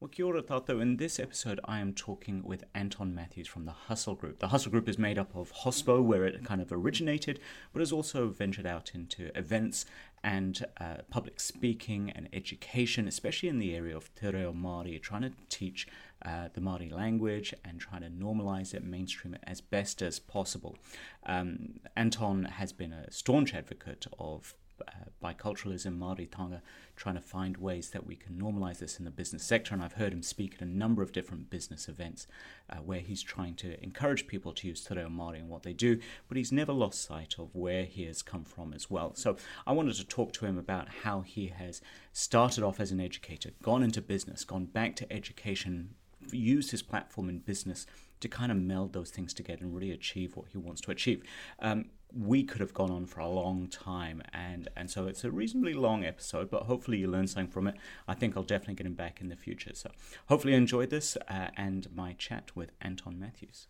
Well, kia ora tātou. In this episode, I am talking with Anton Matthews from the Hustle Group. The Hustle Group is made up of Hospo, where it kind of originated, but has also ventured out into events and uh, public speaking and education, especially in the area of Te Reo Māori, trying to teach uh, the Māori language and trying to normalize it, mainstream it as best as possible. Um, Anton has been a staunch advocate of biculturalism, Māoritanga, trying to find ways that we can normalize this in the business sector. And I've heard him speak at a number of different business events uh, where he's trying to encourage people to use Te Reo Māori and what they do, but he's never lost sight of where he has come from as well. So I wanted to talk to him about how he has started off as an educator, gone into business, gone back to education, used his platform in business to kind of meld those things together and really achieve what he wants to achieve. Um, we could have gone on for a long time, and and so it's a reasonably long episode, but hopefully you learn something from it. I think I'll definitely get him back in the future. So hopefully you enjoyed this uh, and my chat with Anton Matthews.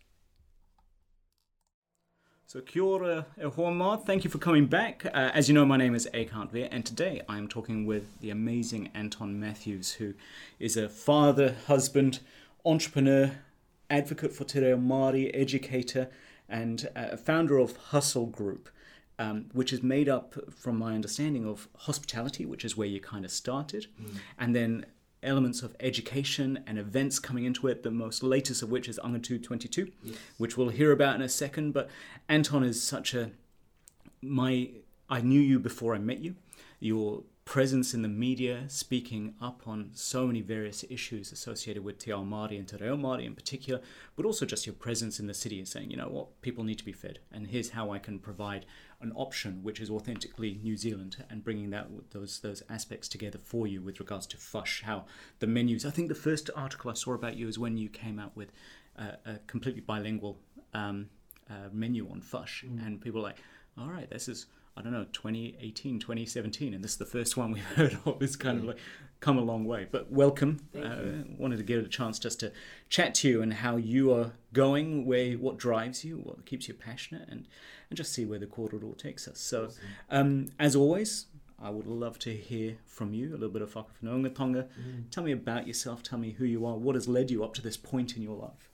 So kia ora e hoa Thank you for coming back. Uh, as you know, my name is Ekant Veer, and today I am talking with the amazing Anton Matthews, who is a father, husband, entrepreneur, advocate for Te Reo Māori, educator, and uh, founder of Hustle Group, um, which is made up, from my understanding, of hospitality, which is where you kind of started, mm. and then elements of education and events coming into it, the most latest of which is Angitu 22, yes. which we'll hear about in a second. But Anton is such a. My, I knew you before I met you. Your presence in the media, speaking up on so many various issues associated with Te Ao Māori and Te Reo Māori in particular, but also just your presence in the city and saying, you know what, people need to be fed, and here's how I can provide an option which is authentically New Zealand, and bringing that those those aspects together for you with regards to Fush, how the menus. I think the first article I saw about you is when you came out with a, a completely bilingual um, uh, menu on Fush, mm. and people were like, all right, this is I don't know, 2018, 2017, and this is the first one we've heard of. It's kind of like come a long way. But welcome. Uh, wanted to give it a chance just to chat to you and how you are going, where what drives you, what keeps you passionate, and and just see where the korero takes us. So, um, as always, I would love to hear from you a little bit of whakawhanaungatanga. Mm. Tell me about yourself. Tell me who you are. What has led you up to this point in your life?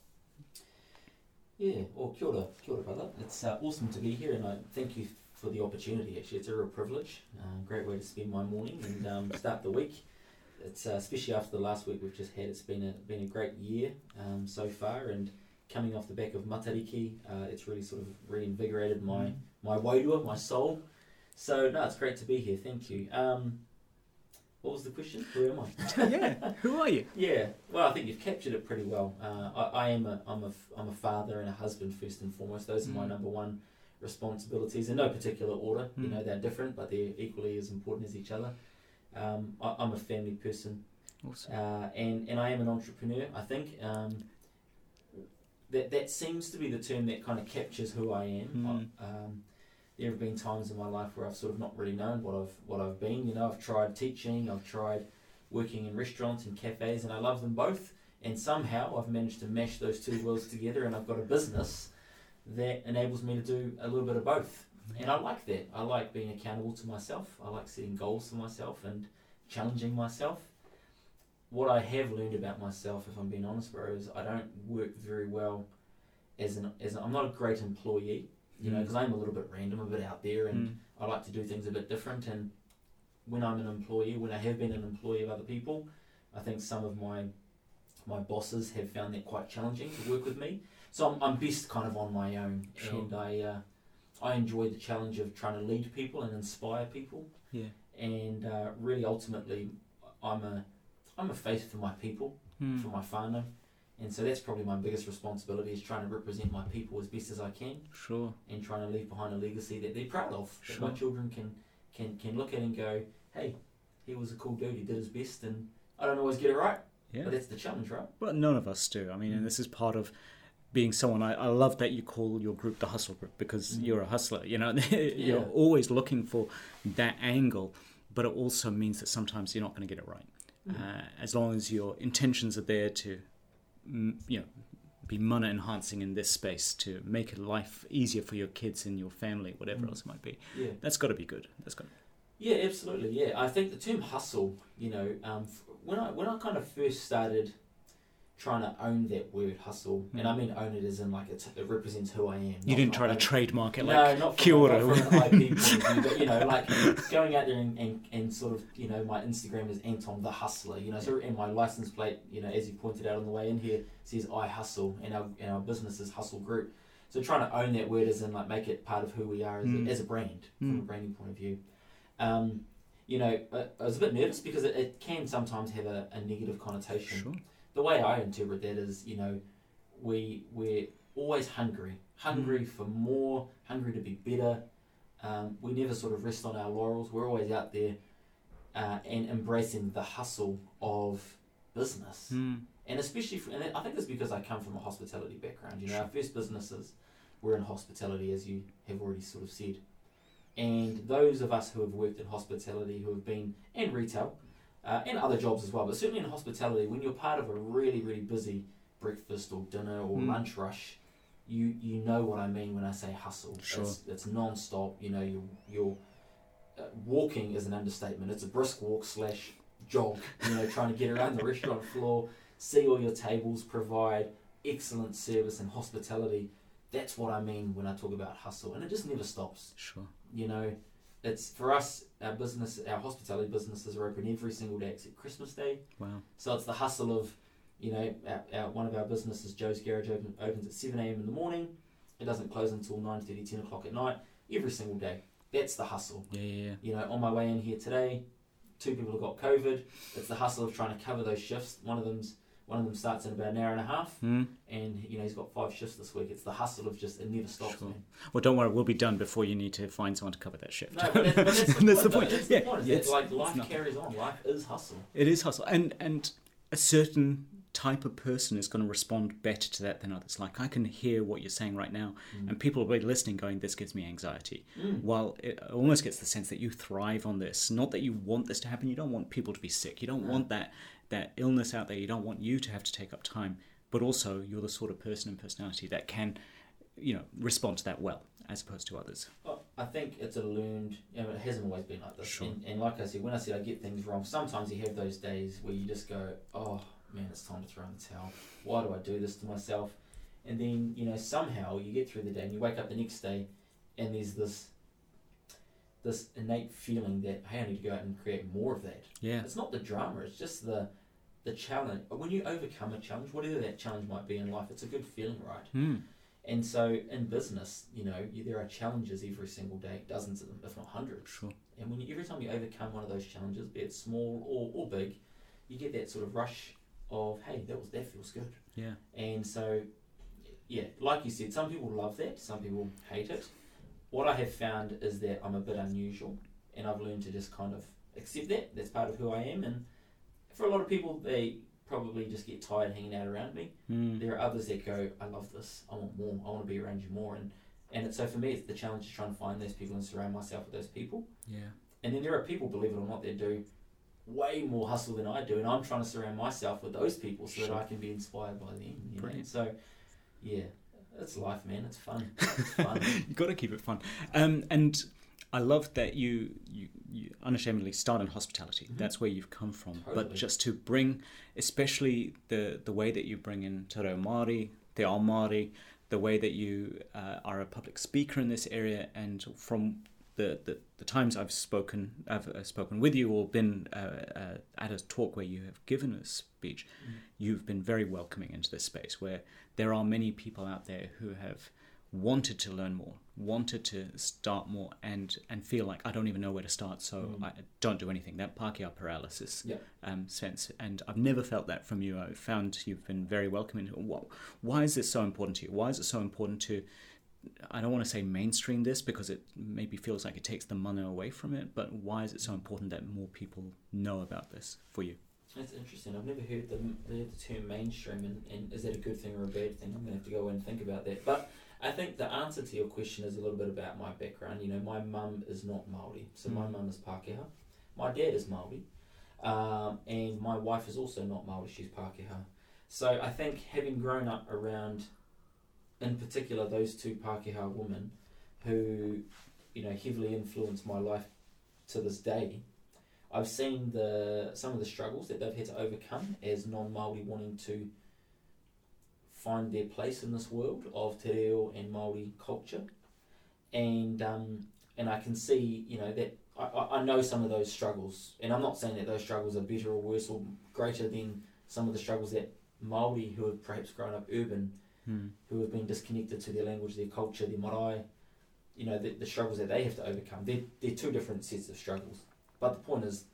Yeah, well, kia ora, kia ora brother. It's uh, awesome to be here, and I thank you for the opportunity. Actually, it's a real privilege. Uh, great way to spend my morning and um, start the week. It's uh, especially after the last week we've just had. It's been a been a great year um, so far, and coming off the back of Matariki, uh, it's really sort of reinvigorated my mm. my wairua, my soul. So no, it's great to be here. Thank you. Um, what was the question? Who am I? yeah, who are you? Yeah, well, I think you've captured it pretty well. Uh, I, I am a I'm a I'm a father and a husband first and foremost. Those are my mm. number one responsibilities in no particular order. Mm. You hmm. know, they're different, but they're equally as important as each other. Um, I, am a family person, awesome. uh, and and I am an entrepreneur. I think um, that that seems to be the term that kind of captures who I am. Mm. Um, there have been times in my life where I've sort of not really known what I've what I've been. You know, I've tried teaching, I've tried working in restaurants and cafes, and I love them both. And somehow I've managed to mash those two worlds together, and I've got a business that enables me to do a little bit of both. And I like that. I like being accountable to myself. I like setting goals for myself and challenging myself. What I have learned about myself, if I'm being honest, bro, is I don't work very well as an as i am not a great employee. You mm. know, because I'm a little bit random, a bit out there, and mm. I like to do things a bit different. And when I'm an employee, when I have been an employee of other people, I think some of my my bosses have found that quite challenging to work with me. So I'm, I'm best kind of on my own, sure. and I uh, I enjoy the challenge of trying to lead people and inspire people. Yeah. And uh, really, ultimately, I'm a I'm a face for my people, hmm. for my whānau. And so that's probably my biggest responsibility is trying to represent my people as best as I can. Sure. And trying to leave behind a legacy that they're proud of. Sure. That my children can, can, can look at and go, hey, he was a cool dude, he did his best, and I don't always get it right. Yeah. But that's the challenge, right? But none of us do. I mean, mm. and this is part of being someone I, I love that you call your group the hustle group because mm. you're a hustler you know you're yeah. always looking for that angle but it also means that sometimes you're not going to get it right mm. uh, as long as your intentions are there to you know be mana enhancing in this space to make life easier for your kids and your family whatever mm. else it might be yeah that's got to be good that's got yeah absolutely yeah i think the term hustle you know um, when I when I kind of first started trying to own that word hustle, and I Mm. mean own it as in like it represents who I am. You didn't try to trademark it no, like not from, not from an IP point of view, but you know, like going out there and, and, and sort of, you know, my Instagram is Anton the Hustler, you know, so and my license plate, you know, as you pointed out on the way in here, says I hustle, and our and our business is Hustle Group. So trying to own that word as in like make it part of who we are as, Mm. a, as a brand from a Mm. branding point of view. Um, you know, I, I was a bit nervous because it, it can sometimes have a, a negative connotation Sure. The way I interpret that is, you know, we we're always hungry, hungry Mm. for more, hungry to be better. Um, we never sort of rest on our laurels. We're always out there uh, and embracing the hustle of business, Mm. and especially, for, and I think it's because I come from a hospitality background. You know, our first businesses were in hospitality, as you have already sort of said. And those of us who have worked in hospitality, who have been in retail, uh, and other jobs as well, but certainly in hospitality, when you're part of a really, really busy breakfast or dinner or Mm. lunch rush, you you know what I mean when I say hustle. Sure. It's, it's non-stop. You know, you you're uh, walking is an understatement. It's a brisk walk slash jog. You know, trying to get around the restaurant floor, see all your tables, provide excellent service and hospitality. That's what I mean when I talk about hustle, and it just never stops Sure. you know, it's for us, our business, our hospitality businesses are open every single day except Christmas Day. Wow. So it's the hustle of, you know, our, our, one of our businesses, Joe's Garage, open, opens at 7 a.m. in the morning. It doesn't close until 9.30, 10 o'clock at night, every single day. That's the hustle. Yeah, yeah, yeah. You know, on my way in here today, two people have got COVID. It's the hustle of trying to cover those shifts. One of them's one of them starts in about an hour and a half, Mm. and you know he's got five shifts this week. It's the hustle of just it never stops, Sure. man. Well, don't worry, we'll be done before you need to find someone to cover that shift. No, but that's, but that's the That's point. the point. That's Yeah, the point. yeah, it's- like life carries on. Life is hustle. It is hustle, and and a certain type of person is going to respond better to that than others. Like I can hear what you're saying right now, and people will be listening, going, "This gives me anxiety." Mm. While it almost gets the sense that you thrive on this, not that you want this to happen. You don't want people to be sick. You don't No. want that that illness out there. You don't want you to have to take up time. But also, you're the sort of person and personality that can, you know, respond to that well, as opposed to others. Well, I think it's a learned. You know, it hasn't always been like this. Sure. And, and like I said, when I said I get things wrong, sometimes you have those days where you just go, "Oh man, it's time to throw in the towel. Why do I do this to myself?" And then you know somehow you get through the day and you wake up the next day, and there's this this innate feeling that hey, I need to go out and create more of that. Yeah. It's not the drama, it's just the the challenge. When you overcome a challenge, whatever that challenge might be in life, it's a good feeling, right? Hmm. And so in business, you know, you, there are challenges every single day, dozens of them, if not hundreds. Sure. And when you, every time you overcome one of those challenges, be it small or, or big, you get that sort of rush of, hey, that was that feels good. Yeah. And so, yeah, like you said, some people love that, some people hate it. What I have found is that I'm a bit unusual, and I've learned to just kind of accept that. That's part of who I am. And for a lot of people, they probably just get tired hanging out around me. Hmm. There are others that go, I love this. I want more. I want to be around you more. And and so for me, it's the challenge is trying to find those people and surround myself with those people. Yeah. And then there are people, believe it or not, that do way more hustle than I do, and I'm trying to surround myself with those people so Sure. that I can be inspired by them. You know? So, yeah, it's life, man. It's fun. It's fun. you got to keep it fun. Um, and I love that you, you you unashamedly start in hospitality. Mhm. That's where you've come from. But just to bring, especially the the way that you bring in Te Reo Māori, Te Ao Māori, the way that you uh, are a public speaker in this area, and from the, the, the times I've spoken I've uh, spoken with you or been uh, uh, at a talk where you have given a speech, Mm. you've been very welcoming into this space where there are many people out there who have wanted to learn more, wanted to start more, and and feel like I don't even know where to start, so Mm. I don't do anything. That Pākehā paralysis Yeah. um, sense, and I've never felt that from you. I've found you've been very welcoming. Why is this so important to you? Why is it so important to? I don't want to say mainstream this because it maybe feels like it takes the mana away from it, but why is it so important that more people know about this for you? That's interesting. I've never heard the, the, the term mainstream, and, and is that a good thing or a bad thing? I'm going to have to go and think about that. But I think the answer to your question is a little bit about my background. You know, my mum is not Maori, so my Mm. mum is Pākehā. My dad is Maori, um, and my wife is also not Maori. She's Pākehā. So I think having grown up around, in particular, those two Pākehā women, who, you know, heavily influenced my life to this day. I've seen the some of the struggles that they've had to overcome as non Maori wanting to find their place in this world of te reo and Maori culture, and um, and I can see you know that I, I know some of those struggles, and I'm not saying that those struggles are better or worse or greater than some of the struggles that Maori who have perhaps grown up urban, Hmm. who have been disconnected to their language, their culture, their marae, you know, the, the struggles that they have to overcome. They're, they're two different sets of struggles. But the point is,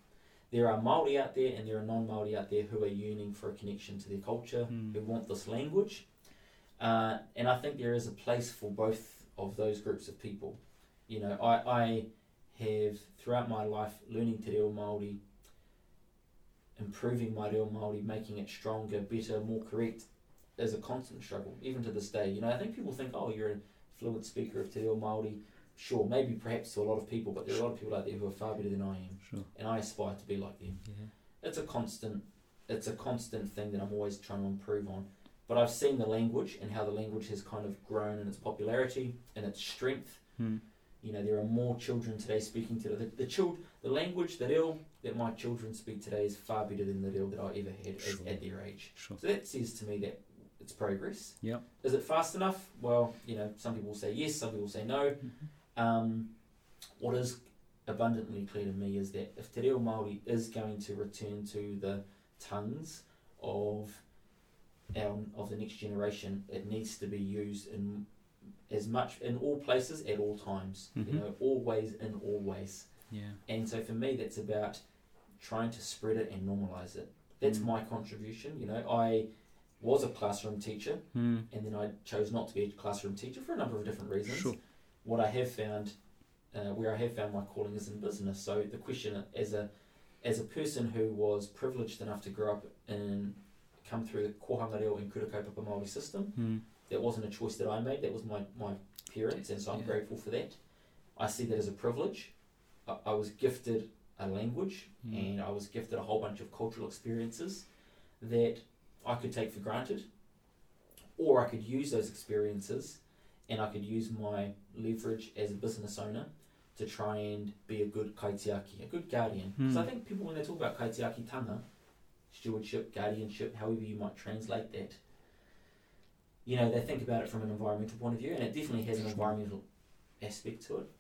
there are Maori out there and there are non-Maori out there who are yearning for a connection to their culture, Hmm. who want this language, uh, and I think there is a place for both of those groups of people. You know, I, I have throughout my life learning te reo Maori, improving my reo Maori, making it stronger, better, more correct, is a constant struggle, even to this day. You know, I think people think, oh, you're a fluent speaker of te reo Maori. Sure, maybe perhaps to a lot of people, but there are a lot of people out there who are far better than I am, Sure. and I aspire to be like them Yeah. it's a constant it's a constant thing that I'm always trying to improve on. But I've seen the language and how the language has kind of grown in its popularity and its strength. Hmm. You know, there are more children today speaking to the the child the language the reo that my children speak today is far better than the reo that I ever had as, at their age. Sure. So that says to me that it's progress. Yep. Is it fast enough? Well, you know, some people say yes, some people say no. Um, what is abundantly clear to me is that if Te Reo Māori is going to return to the tongues of our, of the next generation, it needs to be used in as much in all places at all times. Mhm. You know, always in all ways. Yeah. And so for me, that's about trying to spread it and normalize it. That's Mm. my contribution. You know, I was a classroom teacher, Hmm. and then I chose not to be a classroom teacher for a number of different reasons Sure. what I have found, uh, where I have found my calling is in business. So the question, as a as a person who was privileged enough to grow up and come through the Kohanga Reo and Kura Kaupapa Māori system, Hmm. that wasn't a choice that I made. That was my, my parents, and so I'm Yeah. grateful for that. I see that as a privilege. I, I was gifted a language, Hmm. and I was gifted a whole bunch of cultural experiences that I could take for granted, or I could use those experiences and I could use my leverage as a business owner to try and be a good kaitiaki, a good guardian. Because I Hmm. think people, when they talk about kaitiakitanga, stewardship, guardianship, however you might translate that, you know, they think about it from an environmental point of view, and it definitely has an environmental aspect to it.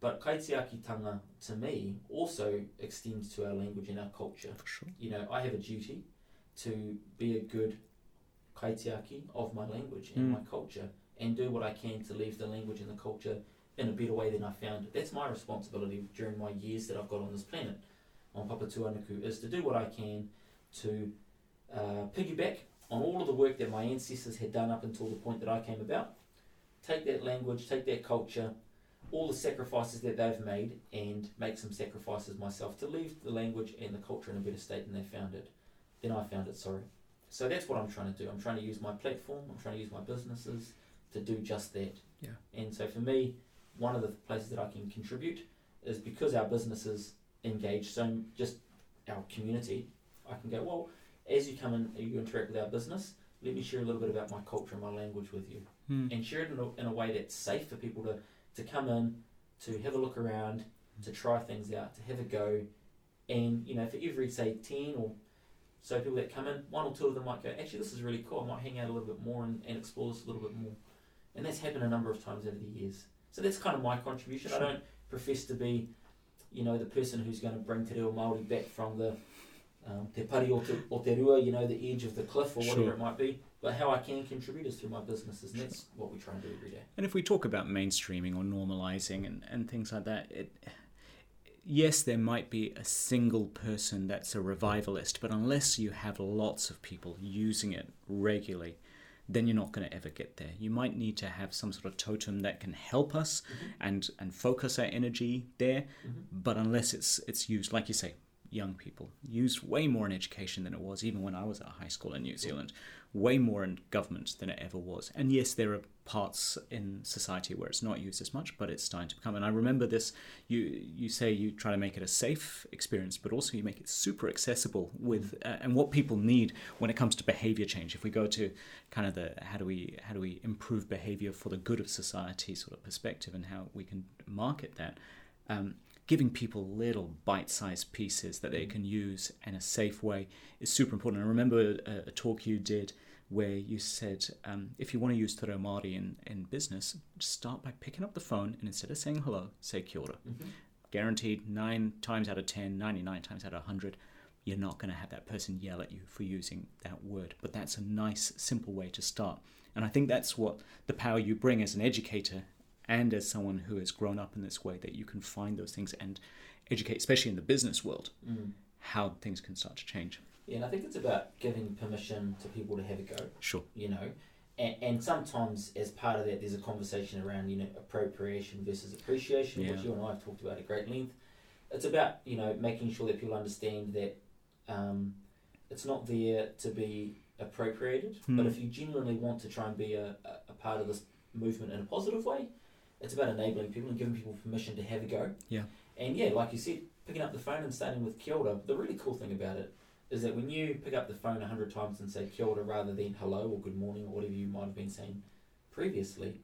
But kaitiakitanga, to me, also extends to our language and our culture sure. you know, I have a duty to be a good kaitiaki of my language and Mm. my culture and do what I can to leave the language and the culture in a better way than I found it. That's my responsibility during my years that I've got on this planet on Papatuanuku is to do what I can to uh, piggyback on all of the work that my ancestors had done up until the point that I came about. Take that language, take that culture, all the sacrifices that they've made, and make some sacrifices myself to leave the language and the culture in a better state than they found it. Then I found it, sorry. So that's what I'm trying to do. I'm trying to use my platform, I'm trying to use my businesses to do just that. Yeah. And so for me, one of the places that I can contribute is because our businesses engage so just our community, I can go, well, as you come in, you interact with our business, let me share a little bit about my culture and my language with you Hmm. and share it in a, in a way that's safe for people to, to come in, to have a look around, to try things out, to have a go. And, you know, for every, say, 10 or so people that come in, one or two of them might go, actually, this is really cool. I might hang out a little bit more and, and explore this a little bit more. And that's happened a number of times over the years. So that's kind of my contribution. I don't profess to be, you know, the person who's going to bring Te Reo Māori back from the um, te pari o te, o te rua, you know, the edge of the cliff or whatever Sure. it might be. But how I can contribute is through my businesses, and that's what we try and do every day. And if we talk about mainstreaming or normalizing and, and things like that, it, yes, there might be a single person that's a revivalist, but unless you have lots of people using it regularly, then you're not going to ever get there. You might need to have some sort of totem that can help us mm-hmm. and, and focus our energy there, mm-hmm. but unless it's it's used, like you say, young people used way more in education than it was even when I was at high school in New Zealand, way more in government than it ever was. And yes, there are parts in society where it's not used as much, but it's starting to become. And I remember this. You you say you try to make it a safe experience, but also you make it super accessible with uh, and what people need when it comes to behavior change. If we go to kind of the how do we how do we improve behavior for the good of society sort of perspective and how we can market that. Um, giving people little bite-sized pieces that they can use in a safe way is super important. I remember a, a talk you did where you said um, if you want to use Te Māori in, in business, start by picking up the phone and instead of saying hello, say kia ora. Mm-hmm. Guaranteed nine times out of 10, 99 times out of 100, you're not going to have that person yell at you for using that word. But that's a nice, simple way to start. And I think that's what the power you bring as an educator and as someone who has grown up in this way that you can find those things and educate, especially in the business world, Mm. how things can start to change. Yeah, and I think it's about giving permission to people to have a go. Sure. You know, and, and sometimes as part of that, there's a conversation around you know appropriation versus appreciation, which you and I have talked about at great length. It's about you know making sure that people understand that um, it's not there to be appropriated, Hmm. but if you genuinely want to try and be a, a, a part of this movement in a positive way, it's about enabling people and giving people permission to have a go. Yeah. And yeah, like you said, picking up the phone and starting with kia ora, the really cool thing about it is that when you pick up the phone a hundred times and say kia ora rather than hello or good morning or whatever you might have been saying previously,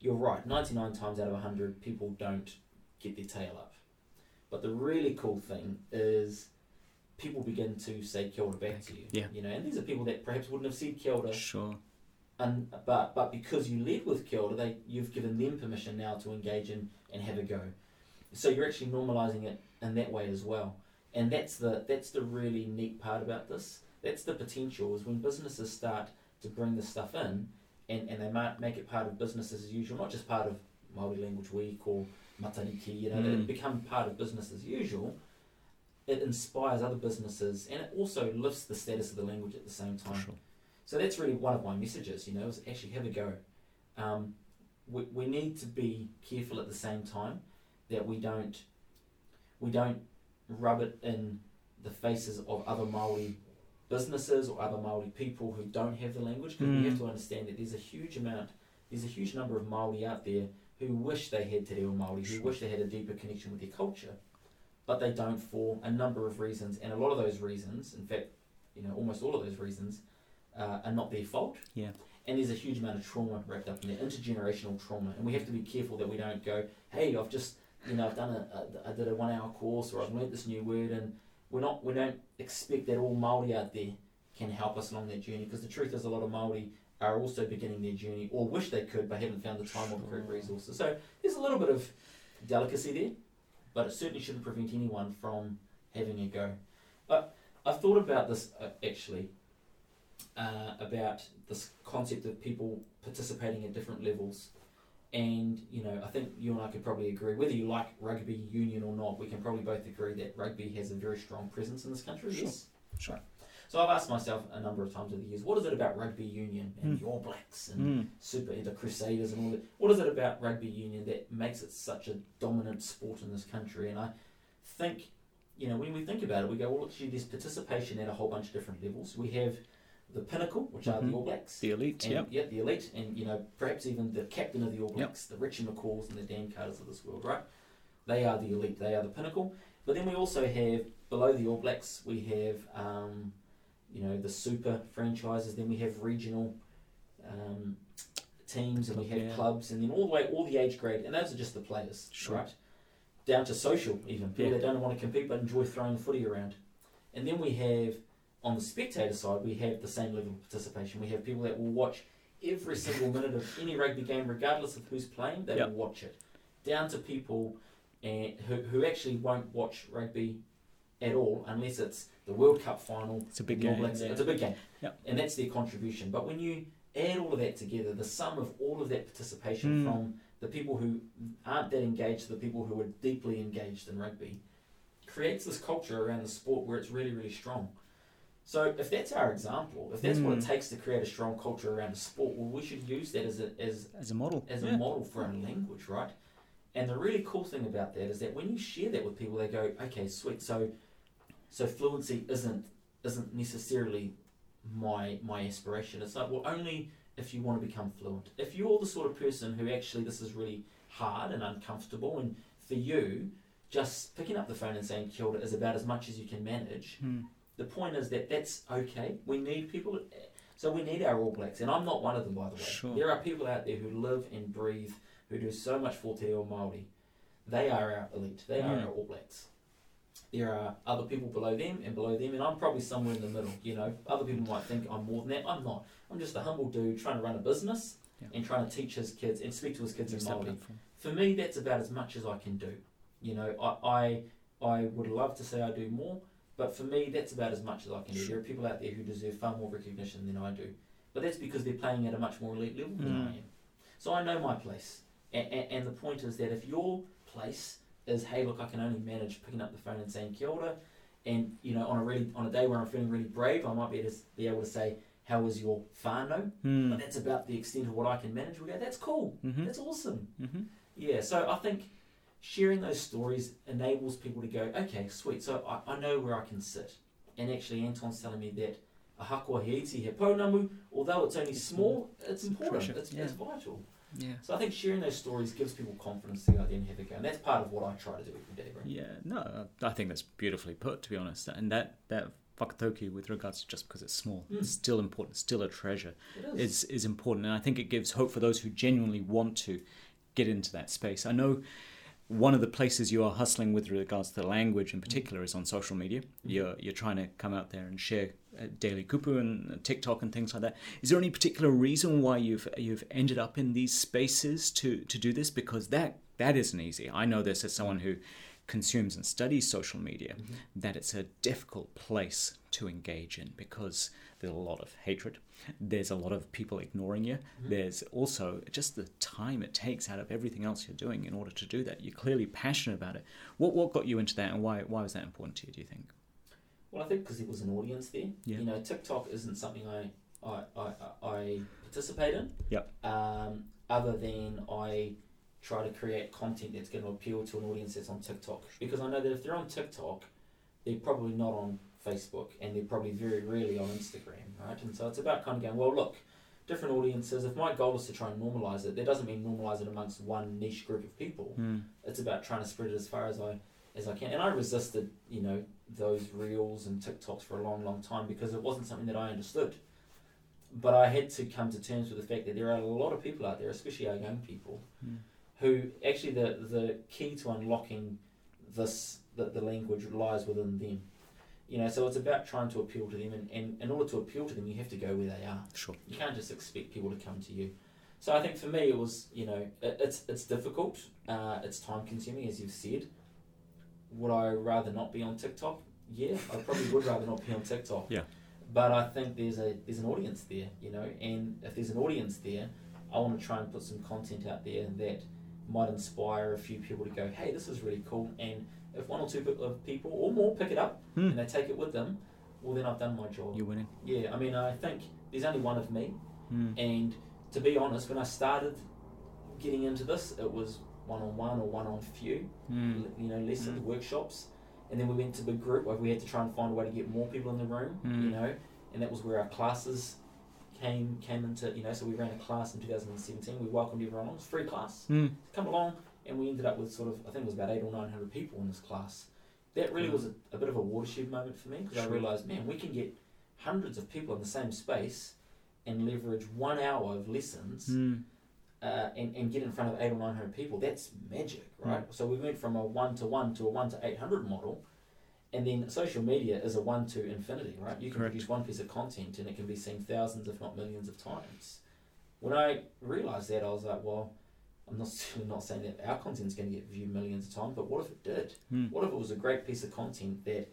you're right. Ninety nine times out of hundred, people don't get their tail up. But the really cool thing is people begin to say kia ora back to you. Yeah. You know, and these are people that perhaps wouldn't have said kia ora Sure. and but but because you led with kia ora, they you've given them permission now to engage in and have a go. So you're actually normalising it in that way as well. And that's the that's the really neat part about this. That's the potential is when businesses start to bring this stuff in and, and they might make it part of business as usual, not just part of Māori Language Week or Matariki, you know, Mm. it become part of business as usual. It inspires other businesses and it also lifts the status of the language at the same time. sure. So that's really one of my messages, you know, is actually have a go. Um, we, we need to be careful at the same time that we don't we don't rub it in the faces of other Maori businesses or other Maori people who don't have the language because we Mm. have to understand that there's a huge amount there's a huge number of Maori out there who wish they had Te Reo Maori, who wish they had a deeper connection with their culture, but they don't for a number of reasons, and a lot of those reasons, in fact, you know, almost all of those reasons, uh, are not their fault. Yeah. And there's a huge amount of trauma wrapped up in there, intergenerational trauma, and we have to be careful that we don't go, "Hey, I've just, you know, I've done a, a I did a one-hour course, or I've learnt this new word," and we're not, we don't expect that all Maori out there can help us along that journey, because the truth is, a lot of Maori are also beginning their journey, or wish they could, but haven't found the time or the correct resources. So there's a little bit of delicacy there, but it certainly shouldn't prevent anyone from having a go. But I've thought about this uh, actually uh, about this concept of people participating at different levels. And you know, I think you and I could probably agree, whether you like rugby union or not, we can probably both agree that rugby has a very strong presence in this country. Sure. Yes. Sure. So I've asked myself a number of times over the years, what is it about rugby union and Hmm. the All Blacks and Mm. Super the Crusaders and all that? What is it about rugby union that makes it such a dominant sport in this country? And I think, you know, when we think about it, we go, well, actually, there's participation at a whole bunch of different levels. We have the pinnacle, which are Mhm. the All Blacks. The elite, And, yep. Yeah, the elite, and you know, perhaps even the captain of the All Blacks, the Richie McCaws and the Dan Carters of this world, right? They are the elite. They are the pinnacle. But then we also have below the All Blacks, we have um, you know the super franchises. Then we have regional um, teams, and we have Yeah. clubs, and then all the way all the age grade, and those are just the players, Sure. right? Down to social, even people Yeah. that don't want to compete but enjoy throwing the footy around. And then we have on the spectator side, we have the same level of participation. We have people that will watch every single minute of any rugby game, regardless of who's playing, they Yep. will watch it. Down to people and who, who actually won't watch rugby at all unless it's the World Cup final. It's a big game. Blacks- yeah. It's a big game. Yep. And that's their contribution. But when you add all of that together, the sum of all of that participation Mm. from the people who aren't that engaged to the people who are deeply engaged in rugby creates this culture around the sport where it's really, really strong. So if that's our example, if that's what it Mm. takes to create a strong culture around a sport, well, we should use that as a, as As a model. as yeah. a model for a language, right? And the really cool thing about that is that when you share that with people, they go, "Okay, sweet. So, so fluency isn't isn't necessarily my my aspiration. It's like, well, only if you want to become fluent. If you're the sort of person who actually this is really hard and uncomfortable, and for you, just picking up the phone and saying kia ora is about as much as you can manage. Mm. The point is that that's okay. We need people. So we need our All Blacks, and I'm not one of them, by the way. Sure. There are people out there who live and breathe, who do so much for Te Reo Māori. they are our elite. They are our All Blacks. There are other people below them and below them, and I'm probably somewhere in the middle. You know, other people might think I'm more than that. I'm not. I'm just a humble dude trying to run a business Yeah. and trying to teach his kids and speak to his kids in Māori for me, that's about as much as I can do. You know, I, I, I would love to say I do more, but for me, that's about as much as I can do. There are people out there who deserve far more recognition than I do, but that's because they're playing at a much more elite level than Mm. I am. So I know my place, and, and, and the point is that if your place is, hey, look, I can only manage picking up the phone and saying kia ora, and you know, on a really on a day where I'm feeling really brave, I might be able to, be able to say, how was your whānau? Mm. But that's about the extent of what I can manage. We go, that's cool, Mhm. that's awesome. Mhm. Yeah, so I think sharing those stories enables people to go, okay, sweet, so I, I know where I can sit. And actually, Anton's telling me that ahakoa he iti he pounamu, although it's only small, it's important, it's, yeah. it's vital. Yeah. So I think sharing those stories gives people confidence to go out there and have a go. And that's part of what I try to do every day, bro. Yeah, no, I think that's beautifully put, to be honest. And that that whakataukī with regards to just because it's small, Mm. it's still important, still a treasure, It is. is is important. And I think it gives hope for those who genuinely want to get into that space. I know one of the places you are hustling with regards to the language in particular is on social media. You're you're trying to come out there and share uh, daily kupu and uh, TikTok and things like that. Is there any particular reason why you've you've ended up in these spaces to to do this? Because that that isn't easy. I know this as someone who consumes and studies social media that it's a difficult place to engage in because there's a lot of hatred there's a lot of people ignoring you there's also just the time it takes out of everything else you're doing in order to do that you're clearly passionate about it what what got you into that and why why was that important to you do you think Well, I think because there was an audience there. Yeah. You know, TikTok isn't something I I, I, I participate in. Yep. Um, other than I try to create content that's going to appeal to an audience that's on TikTok. Because I know that if they're on TikTok, they're probably not on Facebook and they're probably very rarely on Instagram, right? And so it's about kind of going, well, look, different audiences. If my goal is to try and normalize it, that doesn't mean normalize it amongst one niche group of people Hmm. it's about trying to spread it as far as I as I can. And I resisted, you know, those reels and TikToks for a long, long time because it wasn't something that I understood. But I had to come to terms with the fact that there are a lot of people out there, especially our young people, Hmm. who actually the the key to unlocking this the, the language lies within them. You know, so it's about trying to appeal to them, and, and in order to appeal to them, you have to go where they are. sure You can't just expect people to come to you. So I think for me, it was you know it, it's it's difficult. Uh, it's time consuming, as you've said. Would I rather not be on TikTok? Yeah, I probably would rather not be on TikTok. Yeah. But I think there's a there's an audience there, you know, and if there's an audience there, I want to try and put some content out there that might inspire a few people to go, hey, this is really cool, and if one or two of people or more pick it up Hmm. and they take it with them, well then I've done my job. you're winning Yeah, I mean, I think there's only one of me, Hmm. and to be honest, when I started getting into this, it was one on one or one on few, Hmm. you know, lessons, Mm. workshops, and then we went to big group where we had to try and find a way to get more people in the room, Mm. you know, and that was where our classes came came into, you know, so we ran a class in 2017. We welcomed everyone on. It was a free class. Hmm. Come along, and we ended up with sort of, I think it was about eight or nine hundred people in this class. That really Mm. was a, a bit of a watershed moment for me because I realised, man, we can get hundreds of people in the same space and leverage one hour of lessons Hmm. uh, and, and get in front of eight or nine hundred people, that's magic, Hmm. right? So we went from a one to one to a one to eight hundred model, and then social media is a one to infinity, right? You can Correct. produce one piece of content and it can be seen thousands, if not millions, of times. When I realized that, I was like, well, I'm not certainly not saying that our content's going to get viewed millions of times, but what if it did? Hmm. What if it was a great piece of content that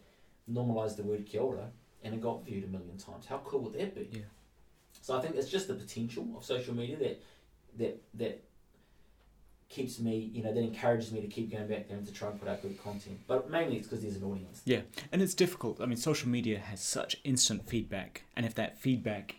normalized the word kia ora and it got viewed a million times? How cool would that be? Yeah. So I think it's just the potential of social media that that that keeps me, you know, that encourages me to keep going back there and to try and put out good content. But mainly it's because there's an audience. Yeah, and it's difficult. I mean, social media has such instant feedback, and if that feedback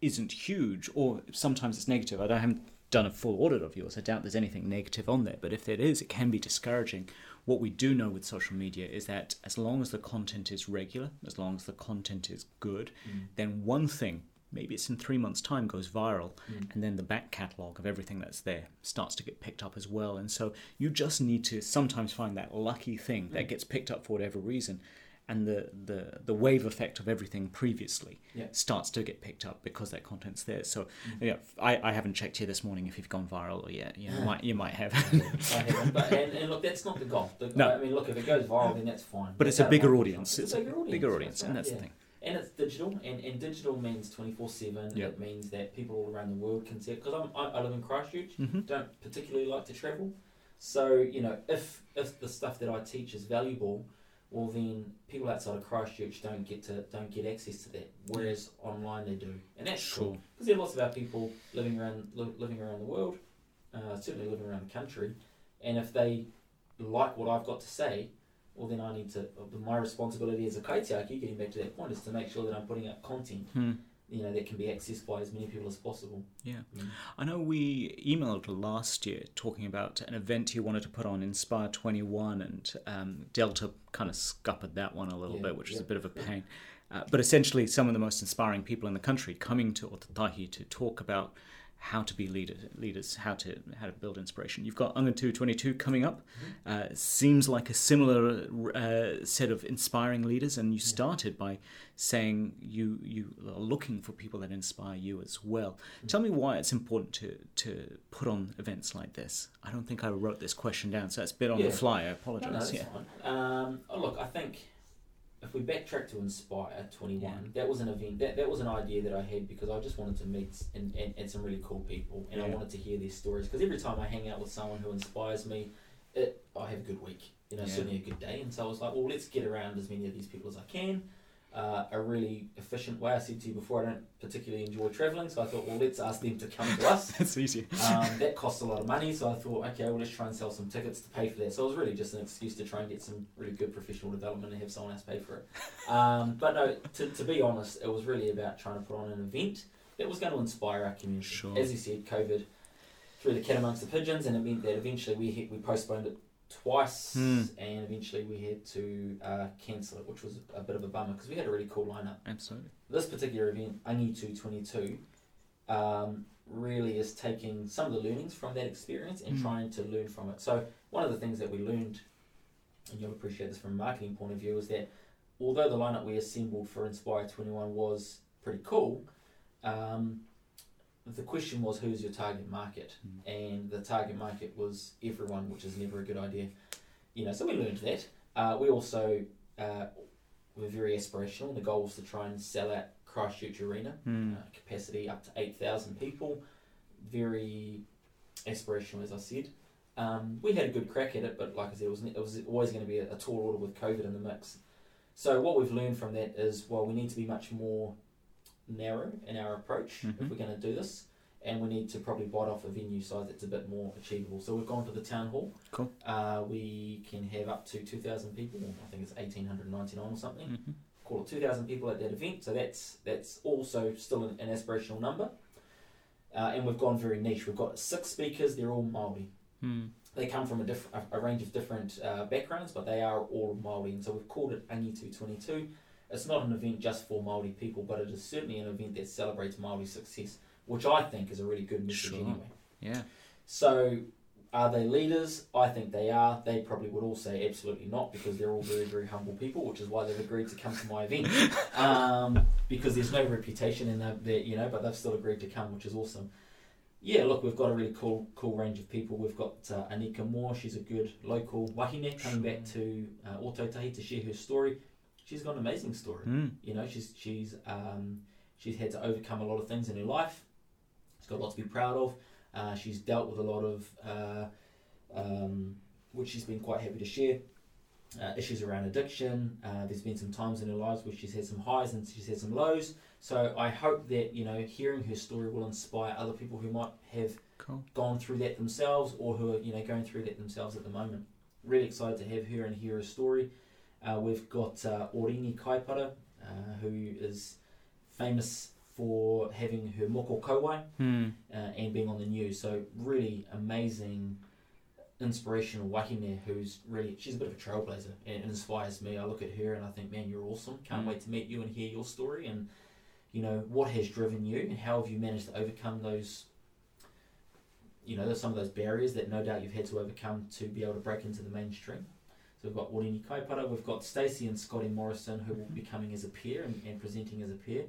isn't huge, or sometimes it's negative, I haven't done a full audit of yours. I doubt there's anything negative on there, but if there is, it can be discouraging. What we do know with social media is that as long as the content is regular, as long as the content is good, then one thing, maybe it's in three months' time, goes viral, Mm. and then the back catalogue of everything that's there starts to get picked up as well. And so you just need to sometimes find that lucky thing that gets picked up for whatever reason. And the, the, the wave effect of everything previously Yeah. starts to get picked up because that content's there. So, Mm. yeah, I, I haven't checked here this morning if you've gone viral or yet. You, know, Yeah. might, you might have. I haven't, but and, and look, that's not the goal. The, No. I mean, look, if it goes viral, then that's fine. but it's That's a out of bigger audience. It's a bigger audience, that's and that's yeah. the thing. And it's digital, and, and digital means twenty four seven. It means that people all around the world can see it. Because I, I live in Christchurch, hmm don't particularly like to travel, so you know if if the stuff that I teach is valuable, well then people outside of Christchurch don't get to don't get access to that, whereas online they do, and that's cool because there are lots of our people living around li- living around the world, uh, certainly living around the country, and if they like what I've got to say, well then I need to. My responsibility as a kaitiaki, getting back to that point, is to make sure that I'm putting out content, Hmm. You know, that can be accessed by as many people as possible. Yeah. Mm. I know we emailed last year talking about an event you wanted to put on Inspire 21, and um, Delta kind of scuppered that one a little Yeah, bit, which was a bit of a pain. Uh, but essentially, some of the most inspiring people in the country coming to Ōtautahi to talk about how to be leader, leaders, how to how to build inspiration. You've got Angitu 22 coming up. Uh, seems like a similar uh, set of inspiring leaders, and you started by saying you you are looking for people that inspire you as well. Tell me why it's important to to put on events like this. I don't think I wrote this question down, so it's a bit on Yeah. the fly. I No, no, apologise. that's yeah. Um, oh, look, I think if we backtrack to Inspire 21, Yeah. that was an event, that, that was an idea that I had because I just wanted to meet and, and, and some really cool people and I wanted to hear their stories because every time I hang out with someone who inspires me, it, I have a good week, you know, Yeah. certainly a good day. And so I was like, well, let's get around as many of these people as I can. Uh, a really efficient way. I said to you before, I don't particularly enjoy travelling, so I thought, well, let's ask them to come to us. That's easy. Um, that costs a lot of money, so I thought, okay, well, let's try and sell some tickets to pay for that. So it was really just an excuse to try and get some really good professional development and have someone else pay for it. Um, but no, to, to be honest, it was really about trying to put on an event that was going to inspire our community. Sure. As you said, COVID threw the cat amongst the pigeons, and it meant that eventually we hit, we postponed it twice, Hmm. and eventually we had to uh, cancel it, which was a bit of a bummer because we had a really cool lineup Absolutely. this particular event, Angitu 22, um, really is taking some of the learnings from that experience and Mm. trying to learn from it. So, one of the things that we learned, and you'll appreciate this from a marketing point of view, is that although the lineup we assembled for Inspire 21 was pretty cool, um, the question was who's your target market? Mm. And the target market was everyone, which is never a good idea. You know, so we learned that. Uh, we also uh, were very aspirational. The goal was to try and sell out Christchurch Arena, Hmm. uh, capacity up to 8,000 people. Very aspirational, as I said. Um, we had a good crack at it, but like I said, it was, it was always going to be a, a tall order with COVID in the mix. So, what we've learned from that is well, we need to be much more narrow in our approach Mhm. if we're going to do this, and we need to probably bite off a venue size that's a bit more achievable. So, we've gone for the town hall. Cool. Uh, we can have up to 2,000 people, I think it's 1,899 or something Mhm. call it 2,000 people at that event. So that's that's also still an, an aspirational number. Uh, and we've gone very niche. We've got six speakers. They're all Maori. Hmm. They come from a, diff- a, a range of different uh, backgrounds, but they are all Maori. And so we've called it Angitu 22. It's not an event just for Maori people, but it is certainly an event that celebrates Maori success, which I think is a really good message Sure. anyway. Yeah. So, are they leaders? I think they are. They probably would all say absolutely not because they're all very, very humble people, which is why they've agreed to come to my event. Um, because there's no reputation in that, you know, but they've still agreed to come, which is awesome. Yeah, look, we've got a really cool, cool range of people. We've got uh, Anika Moa. She's a good local wahine coming back to uh, Ōtautahi to share her story. She's got an amazing story. Hmm. You know, she's she's um, she's had to overcome a lot of things in her life. She's got a lot to be proud of. Uh, she's dealt with a lot of, uh, um, which she's been quite happy to share. Uh, issues around addiction. Uh, there's been some times in her lives where she's had some highs and she's had some lows. So I hope that you know hearing her story will inspire other people who might have Cool. gone through that themselves or who are you know going through that themselves at the moment. Really excited to have her and hear her story. Uh, we've got uh, Orini Kaipara, uh, who is famous for having her moko kauae Hmm. uh, and being on the news. So really amazing, inspirational wahine who's really she's a bit of a trailblazer and inspires me. I look at her and I think, man, you're awesome. Can't Mm. wait to meet you and hear your story and you know what has driven you and how have you managed to overcome those. You know, some of those barriers that no doubt you've had to overcome to be able to break into the mainstream. So we've got Orini Kaipara, we've got Stacey and Scotty Morrison who will be coming as a pair and, and presenting as a pair.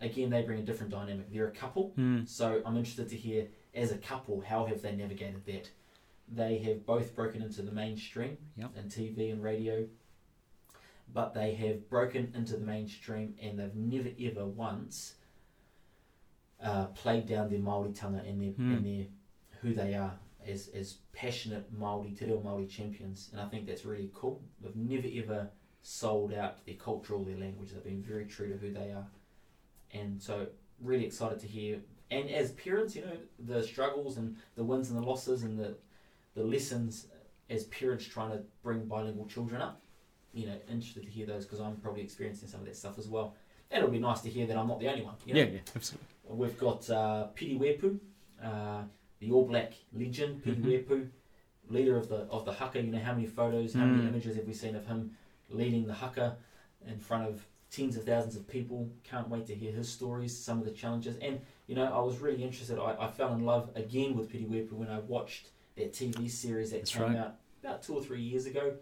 Again, they bring a different dynamic. They're a couple, Mm. so I'm interested to hear, as a couple, how have they navigated that? They have both broken into the mainstream Yep. and TV and radio, but they have broken into the mainstream and they've never ever once uh, played down their Maoritanga and their, Mm. and their who they are as, as passionate Maori, te reo Maori champions. And I think that's really cool. They've never ever sold out their culture or their language. They've been very true to who they are. And so, really excited to hear. And as parents, you know, the struggles and the wins and the losses and the, the lessons as parents trying to bring bilingual children up. You know, interested to hear those because I'm probably experiencing some of that stuff as well. And it'll be nice to hear that I'm not the only one. You know? Yeah, yeah, absolutely. We've got uh, Piri Weepu, uh, the All Black legend, Mhm. Weepu, leader of the of the haka. You know how many photos, how many Mm. images have we seen of him leading the haka in front of tens of thousands of people? Can't wait to hear his stories, some of the challenges, and you know I was really interested. I, I fell in love again with Weepu when I watched that TV series that That's came right. out about two or three years ago.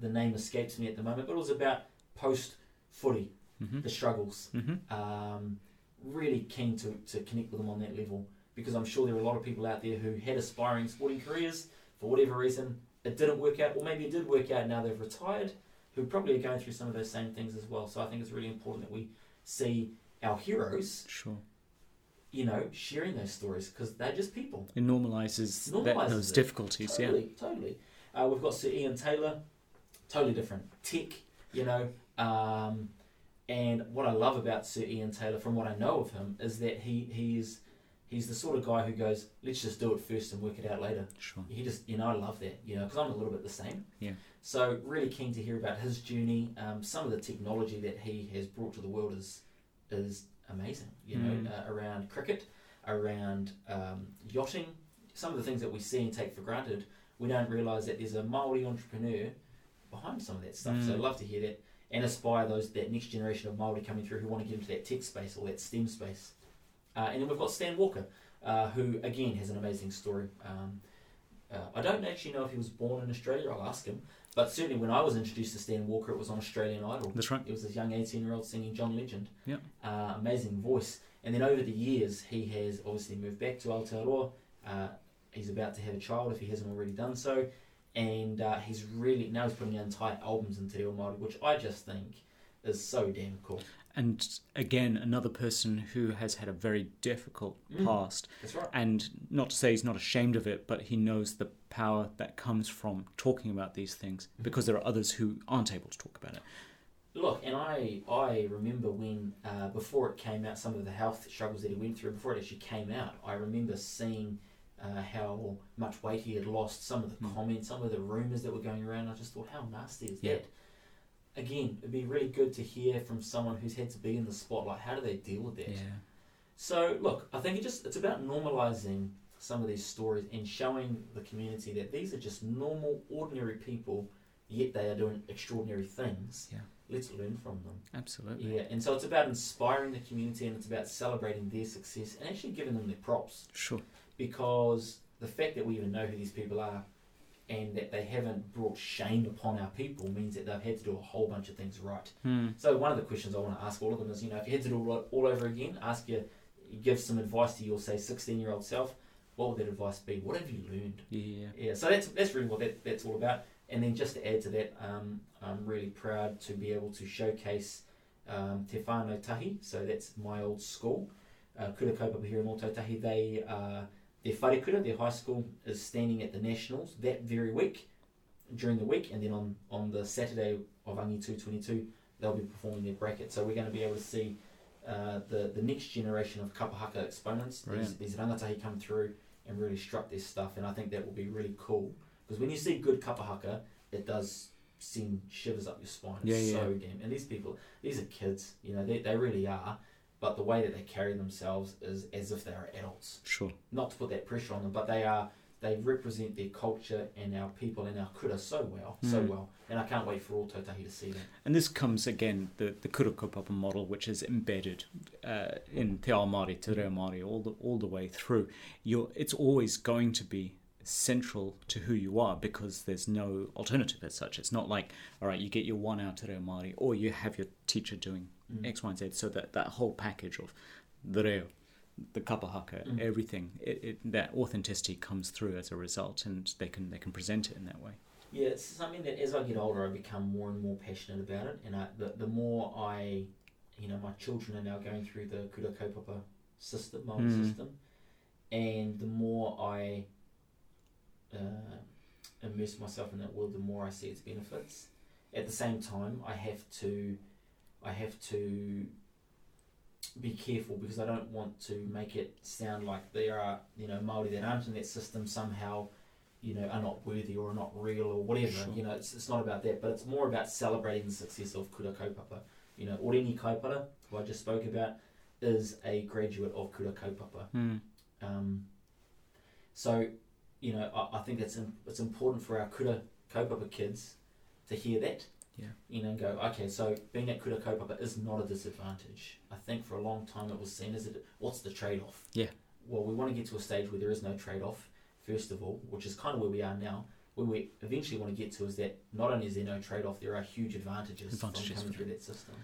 The name escapes me at the moment, but it was about post footy, Mm-hmm. the struggles Mm-hmm. um, really keen to, to connect with them on that level because I'm sure there are a lot of people out there who had aspiring sporting careers for whatever reason it didn't work out or maybe it did work out now they've retired who probably are going through some of those same things as well so I think it's really important that we see our heroes Sure. you know sharing those stories because they're just people It normalizes, that, Normalises those it. difficulties. totally totally uh, we've got Sir Ian Taylor totally different tech you know um, and what I love about Sir Ian Taylor, from what I know of him, is that he he's he's the sort of guy who goes, let's just do it first and work it out later. Sure. He just, you know, I love that, you know, because I'm a little bit the same. Yeah. So really keen to hear about his journey. Um, some of the technology that he has brought to the world is is amazing. You know, Mm. uh, around cricket, around um, yachting, some of the things that we see and take for granted, we don't realise that there's a Maori entrepreneur behind some of that stuff. So Mm. I'd love to hear that and aspire those that next generation of Maori coming through who want to get into that tech space or that STEM space. Uh, and then we've got Stan Walker, uh, who again has an amazing story. Um, uh, I don't actually know if he was born in Australia. I'll ask him. But certainly, when I was introduced to Stan Walker, it was on Australian Idol. That's right. It was this young 18 year old singing John Legend. Yep. Uh, amazing voice. And then over the years, he has obviously moved back to Aotearoa. Uh, he's about to have a child if he hasn't already done so. And uh, he's really, now he's putting out entire albums in Te Reo Māori, which I just think is so damn cool. And again, another person who has had a very difficult Mm. past. That's right. And not to say he's not ashamed of it, but he knows the power that comes from talking about these things Mm-hmm. because there are others who aren't able to talk about it. Look, and I I remember when uh, before it came out, some of the health struggles that he went through before it actually came out. I remember seeing uh, how much weight he had lost, some of the Mm. comments, some of the rumors that were going around. I just thought, how nasty is Yeah. that? Again, it'd be really good to hear from someone who's had to be in the spotlight. How do they deal with that? Yeah. So look, I think it just it's about normalizing some of these stories and showing the community that these are just normal, ordinary people, yet they are doing extraordinary things. Yeah. Let's learn from them. Absolutely. Yeah, and so it's about inspiring the community and it's about celebrating their success and actually giving them their props Sure. because the fact that we even know who these people are and that they haven't brought shame upon our people means that they've had to do a whole bunch of things right. Hmm. So one of the questions I want to ask all of them is, you know, if you had to do it all, over again, ask you, you give some advice to your say 16 year old self. What would that advice be? What have you learned? Yeah. Yeah, so that's that's really what that, that's all about. And then just to add to that, um, I'm really proud to be able to showcase um, Te Whānau Tahi. So that's my old school, uh, Kura Kaupapa here in. They uh, their wharekura, their high school, is standing at the nationals that very week, during the week, and then on on the Saturday of Angitu 22, they'll be performing their bracket. So we're going to be able to see uh, the the next generation of kapahaka exponents. These, Brilliant. these rangatahi come through and really struck their stuff, and I think that will be really cool. Because when you see good kapahaka, it does send shivers up your spine. It's Yeah, so damn. And these people, these are kids. You know, they, they really are. But the way that they carry themselves is as if they are adults. Sure. Not to put that pressure on them, but they are. They represent their culture and our people and our kura so well, so Mm. well. And I can't wait for all Ōtautahi to see that. And this comes again, the, the kura kaupapa model, which is embedded uh, in Te Ao Māori, Te Reo Māori, all the, all the way through. You're, it's always going to be central to who you are because there's no alternative as such. It's not like, all right, you get your one out reo Māori or you have your teacher doing Mm. X, Y, and Z. So that, that whole package of the reo, the kapahaka, Mm. everything, it, it, that authenticity comes through as a result and they can, they can present it in that way. Yeah, it's something that as I get older, I become more and more passionate about it, and I, the the more I, you know, my children are now going through the kura kaupapa system, Mm. system, and the more I uh, immerse myself in that world, the more I see its benefits. At the same time, I have to, I have to be careful because I don't want to make it sound like there are, you know, Maori that aren't in that system somehow, you know, are not worthy or are not real or whatever. Sure. You know, it's, it's not about that, but it's more about celebrating the success of Kura Kaupapa. You know, Oriini Kaipara, who I just spoke about, is a graduate of Kura Kaupapa. Mm. Um, so, you know, I, I think it's im- it's important for our Kura Kaupapa kids to hear that. Yeah. You know, and go, okay, so being at Kura Kaupapa is not a disadvantage. I think for a long time it was seen as a, what's the trade off? Yeah. Well, we want to get to a stage where there is no trade off, first of all, which is kind of where we are now. Where we eventually want to get to is that not only is there no trade off, there are huge advantages, Advantages from coming through that system.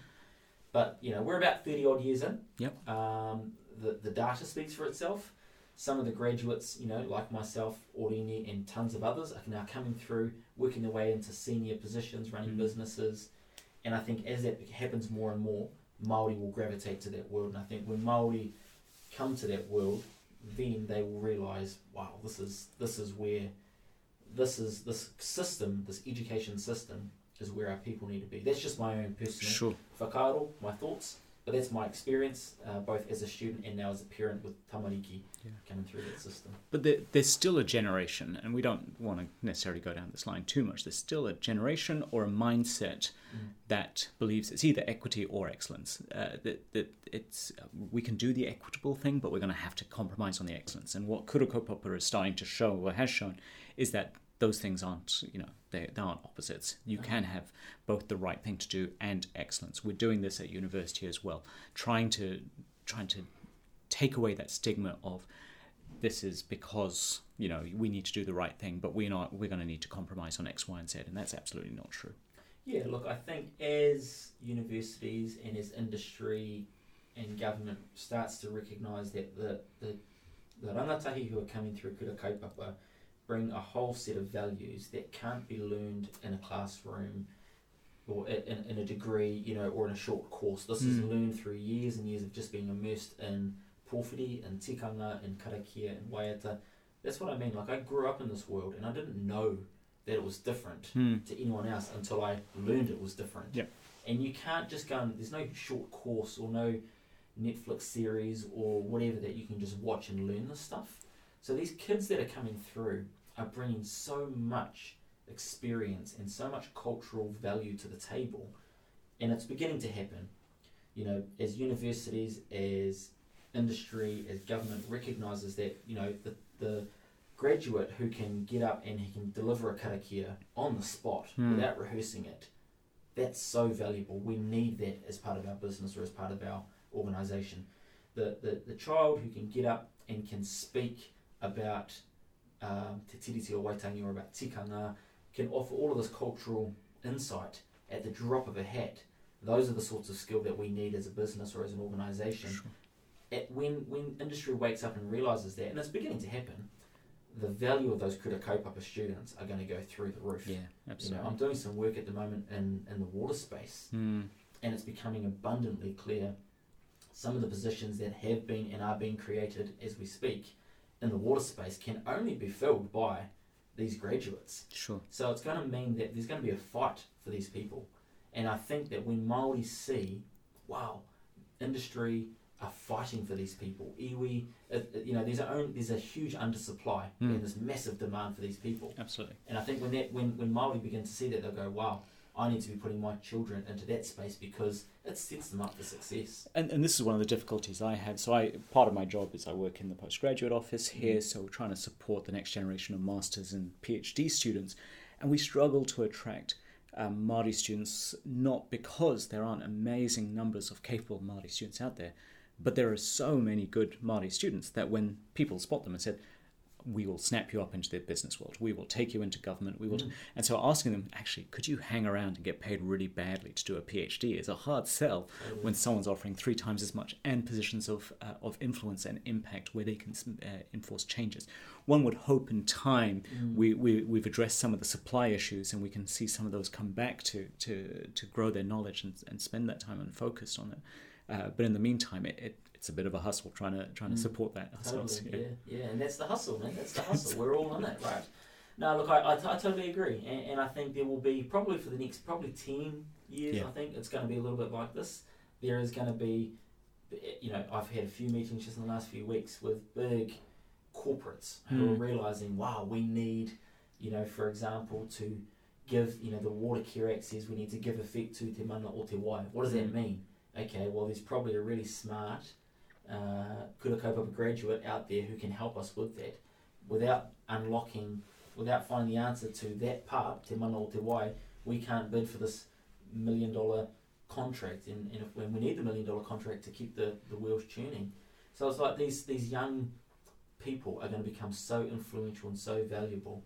But, you know, we're about 30 odd years in. Yep. Um, the, the data speaks for itself some of the graduates, you know, like myself, Oriini, and tons of others, are now coming through, working their way into senior positions, running Mm. businesses. And I think as that happens more and more, Maori will gravitate to that world. And I think when Maori come to that world, then they will realise, wow, this is this is where this is this system, this education system, is where our people need to be. That's just my own personal Sure. whakaaro, my thoughts. But that's my experience, uh, both as a student and now as a parent with tamariki Yeah. coming through that system. But there, there's still a generation, and we don't want to necessarily go down this line too much. There's still a generation or a mindset that believes it's either equity or excellence. Uh, that, that it's we can do the equitable thing, but we're going to have to compromise on the excellence. And what Kura Kaupapa is starting to show, or has shown, is that those things aren't, you know, they, they aren't opposites. You mm-hmm. can have both the right thing to do and excellence. We're doing this at university as well, trying to trying to take away that stigma of this is because you know we need to do the right thing, but we're not. We're going to need to compromise on X, Y, and Z, and that's absolutely not true. Yeah, look, I think as universities and as industry and government starts to recognise that the, the, the rangatahi who are coming through Kura Kaupapa bring a whole set of values that can't be learned in a classroom or in, in a degree, you know, or in a short course. This is Mm. learned through years and years of just being immersed in pōwhiri and tikanga and karakia and waiata. That's what I mean. Like, I grew up in this world and I didn't know that it was different Hmm. to anyone else until I learned it was different. Yep. And you can't just go and there's no short course or no Netflix series or whatever that you can just watch and learn this stuff. So these kids that are coming through are bringing so much experience and so much cultural value to the table. And it's beginning to happen. You know, as universities, as industry, as government recognizes that, you know, the, the graduate who can get up and he can deliver a karakia on the spot Hmm. without rehearsing it, that's so valuable. We need that as part of our business or as part of our organisation. The, the, the child who can get up and can speak about um, te tiriti o waitangi or about tikanga can offer all of this cultural insight at the drop of a hat. Those are the sorts of skill that we need as a business or as an organisation Sure. at, when when industry wakes up and realizes that, and it's beginning to happen, the value of those Kura Kaupapa students are going to go through the roof. Yeah, You know, absolutely. I'm doing some work at the moment in, in the water space, Hmm. and it's becoming abundantly clear some of the positions that have been and are being created as we speak in the water space can only be filled by these graduates. Sure. So it's going to mean that there's going to be a fight for these people. And I think that when Maori see, wow, industry are fighting for these people, iwi, uh, uh, you know, there's a own, there's a huge undersupply Mm. and there's massive demand for these people. Absolutely. And I think when that when when Maori begin to see that, they'll go, wow, I need to be putting my children into that space because it sets them up for success. And, and this is one of the difficulties I have. So I part of my job is I work in the postgraduate office here, so we're trying to support the next generation of masters and PhD students, and we struggle to attract um, Māori students not because there aren't amazing numbers of capable Māori students out there, but there are so many good Māori students that when people spot them and said, we will snap you up into the business world. We will take you into government. We will, Mm. and so asking them actually, could you hang around and get paid really badly to do a PhD is a hard sell Totally. when someone's offering three times as much and positions of uh, of influence and impact where they can uh, enforce changes. One would hope in time Mm. we, we we've addressed some of the supply issues and we can see some of those come back to to to grow their knowledge and, and spend that time and focused on it. Uh, but in the meantime, it, it it's a bit of a hustle trying to trying to Mm. support that ourselves. Totally, yeah, yeah, and that's the hustle, man. That's the hustle. We're all on it, right? No, look, I, I, I totally agree, and, and I think there will be probably for the next probably ten years. Yeah. I think it's going to be a little bit like this. There is going to be, you know, I've had a few meetings just in the last few weeks with big corporates who are Mm. realizing, wow, we need, you know, for example, to give, you know, the Water Care Act says we need to give effect to Te Mana o Te Wai. What does that Mm. mean? Okay, well, there's probably a really smart uh, Kura Kaupapa graduate out there who can help us with that without unlocking, without finding the answer to that part, Te Mana o Te Wai, we can't bid for this million dollar contract and, and if, when we need the million dollar contract to keep the, the wheels turning. So it's like these, these young people are going to become so influential and so valuable.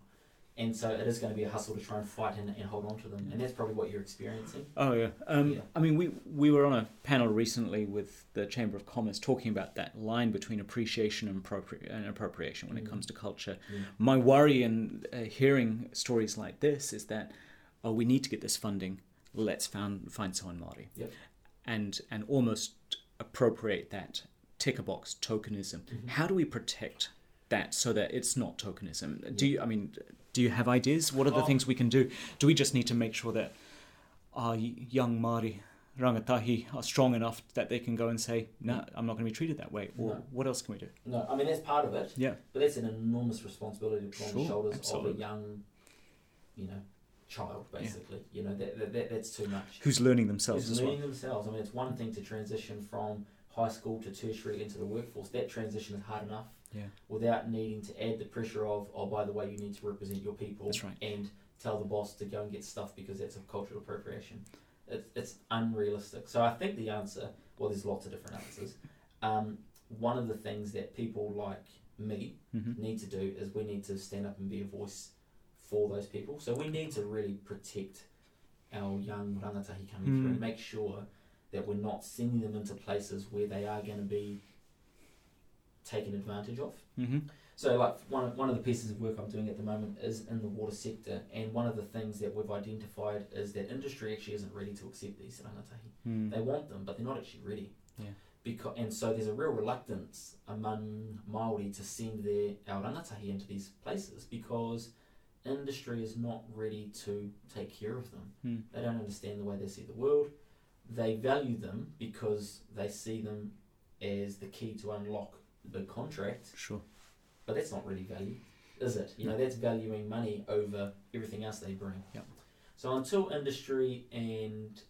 And so it is going to be a hustle to try and fight and, and hold on to them. And that's probably what you're experiencing. Oh yeah. Um, Yeah. I mean, we we were on a panel recently with the Chamber of Commerce talking about that line between appreciation and, appropri- and appropriation when it Mm. comes to culture. My worry in uh, hearing stories like this is that oh, we need to get this funding. Let's found, find someone Māori, Yep. and and almost appropriate that ticker box tokenism. Mhm. How do we protect that so that it's not tokenism? Do you? I mean, do you have ideas? What are the Oh. things we can do? Do we just need to make sure that our young Māori rangatahi are strong enough that they can go and say, "No, mm. I'm not going to be treated that way"? Or No. what else can we do? No, I mean, that's part of it. Yeah. But that's an enormous responsibility to put on the Sure, shoulders absolutely. of a young, you know, child, basically. You know, that, that, that, that's too much. Who's learning themselves It's as well? learning themselves. I mean, it's one thing to transition from high school to tertiary into the workforce. That transition is hard enough Yeah. without needing to add the pressure of, oh, by the way, you need to represent your people right. and tell the boss to go and get stuff because that's a cultural appropriation. It's, it's unrealistic. So I think the answer, well, there's lots of different answers. Um, one of the things that people like me hmm need to do is we need to stand up and be a voice for those people. So we need to really protect our young rangatahi coming through Mm. and make sure that we're not sending them into places where they are going to be taken advantage of. hmm So, like one of, one of the pieces of work I'm doing at the moment is in the water sector, and one of the things that we've identified is that industry actually isn't ready to accept these rangatahi. Mm. They want them, but they're not actually ready. Yeah. Because and so there's a real reluctance among Maori to send their our rangatahi into these places because industry is not ready to take care of them. Mm. They don't understand the way they see the world. They value them because they see them as the key to unlock the contract, Sure. but that's not really value, is it? You know, that's valuing money over everything else they bring. Yep. So until industry and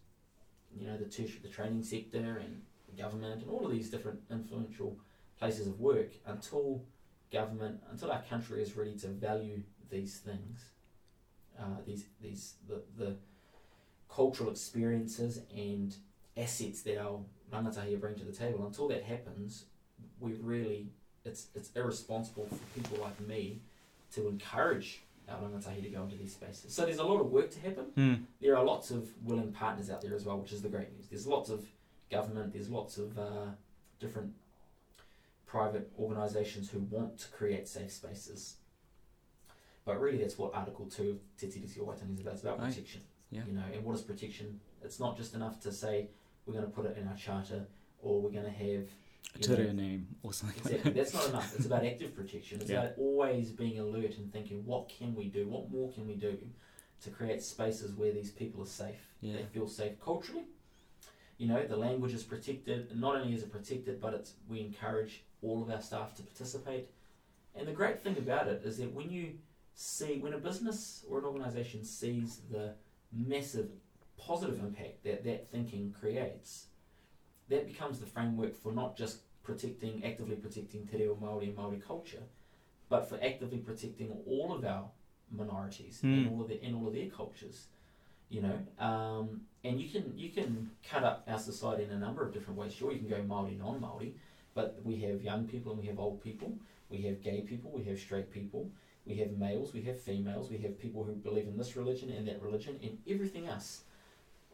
you know the tertiary, the training sector and government and all of these different influential places of work, until government, until our country is ready to value these things, uh, these these the the cultural experiences and assets that our rangatahi bring to the table, until that happens, we really it's it's irresponsible for people like me to encourage our rangatahi to go into these spaces. So there's a lot of work to happen. Mm. There are lots of willing partners out there as well, which is the great news. There's lots of government, there's lots of uh, different private organisations who want to create safe spaces. But really, that's what Article 2 of Te Tiriti Waitangi is about. It's about Aye. protection. Yeah. You know, and what is protection? It's not just enough to say we're going to put it in our charter or we're going to have Know, te name or something like Exactly. that. That's not enough. It's about active protection. It's Yeah. about always being alert and thinking, what can we do? What more can we do to create spaces where these people are safe? Yeah. They feel safe culturally. You know, the language is protected. Not only is it protected, but it's we encourage all of our staff to participate. And the great thing about it is that when you see, when a business or an organisation sees the massive positive impact that that thinking creates, that becomes the framework for not just protecting, actively protecting te reo Māori and Māori culture, but for actively protecting all of our minorities and Mm. all of their and all of their cultures. You know, um, and you can you can cut up our society in a number of different ways. Sure, you can go Māori non Māori, But we have young people and we have old people. We have gay people. We have straight people. We have males. We have females. We have people who believe in this religion and that religion and everything else.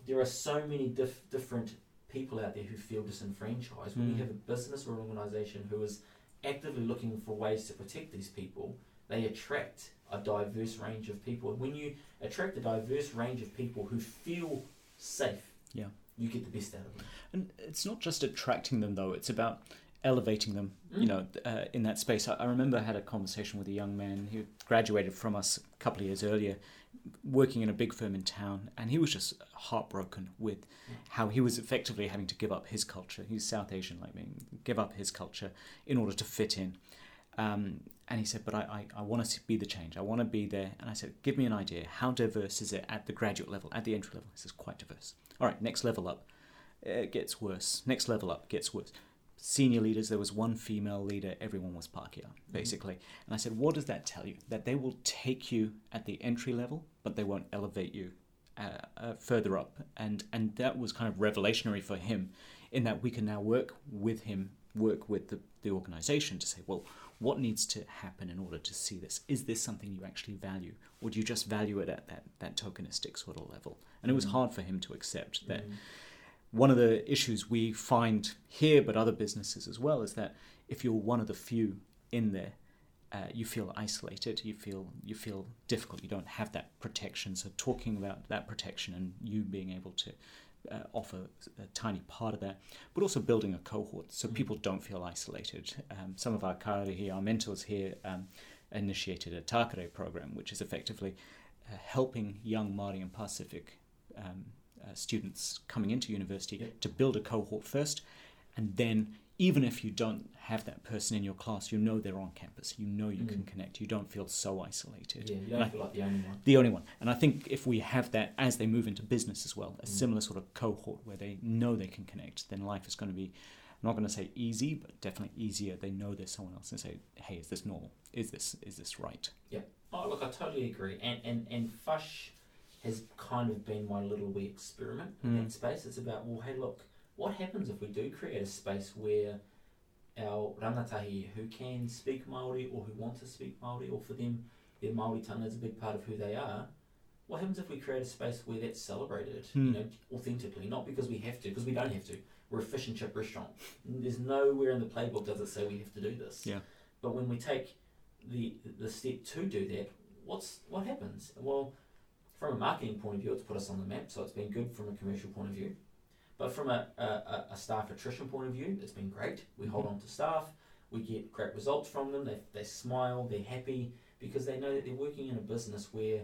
There are so many dif- different people out there who feel disenfranchised. When Mm. you have a business or an organisation who is actively looking for ways to protect these people, they attract a diverse range of people. And when you attract a diverse range of people who feel safe, Yeah. you get the best out of them. And it's not just attracting them though; it's about elevating them. You Mm. know, uh, in that space. I, I remember I had a conversation with a young man who graduated from us a couple of years earlier, working in a big firm in town, and he was just heartbroken with how he was effectively having to give up his culture. He's South Asian like me, give up his culture in order to fit in. Um, and he said, "But I, I, I want to be the change. I want to be there." And I said, "Give me an idea. How diverse is it at the graduate level, at the entry level?" He says, "Quite diverse." All right, next level up, it gets worse. Next level up gets worse. Senior leaders, there was one female leader. Everyone was Pākehā, basically. And I said, "What does that tell you? That they will take you at the entry level, but they won't elevate you uh, uh, further up." And and that was kind of revelationary for him, in that we can now work with him, work with the the organization to say, well what needs to happen in order to see this? Is this something you actually value? Or do you just value it at that, that tokenistic sort of level? And it was Mm. hard for him to accept that Mm. One of the issues we find here, but other businesses as well, is that if you're one of the few in there, uh, you feel isolated. You feel you feel difficult. You don't have that protection. So talking about that protection and you being able to uh, offer a tiny part of that, but also building a cohort so Mm. people don't feel isolated. Um, some of our kauri here, our mentors here, um, initiated a Takare program, which is effectively uh, helping young Māori and Pacific um, uh, students coming into university Yep. to build a cohort first, and then even if you don't have that person in your class, you know they're on campus. You know you can Mm. connect. You don't feel so isolated. Yeah, you don't I- feel like the only one. the only one. And I think if we have that as they move into business as well, a Mm. similar sort of cohort where they know they can connect, then life is going to be, I'm not going to say easy, but definitely easier. They know there's someone else and say, hey, is this normal? Is this is this right? Yeah. Oh, look, I totally agree. And and and Fush has kind of been my little wee experiment in Mm. that space. It's about well, hey, look, what happens if we do create a space where our rangatahi who can speak Maori or who want to speak Maori or for them their Maori tongue is a big part of who they are. What happens if we create a space where that's celebrated, Hmm. you know, authentically, not because we have to, because we don't have to. We're a fish and chip restaurant. There's nowhere in the playbook does it say we have to do this. Yeah. But when we take the the step to do that, what's what happens? Well, from a marketing point of view, it's put us on the map, so it's been good from a commercial point of view. But from a, a, a- staff attrition point of view, it's been great. We hold Mhm. on to staff, we get great results from them, they, they smile, they're happy because they know that they're working in a business where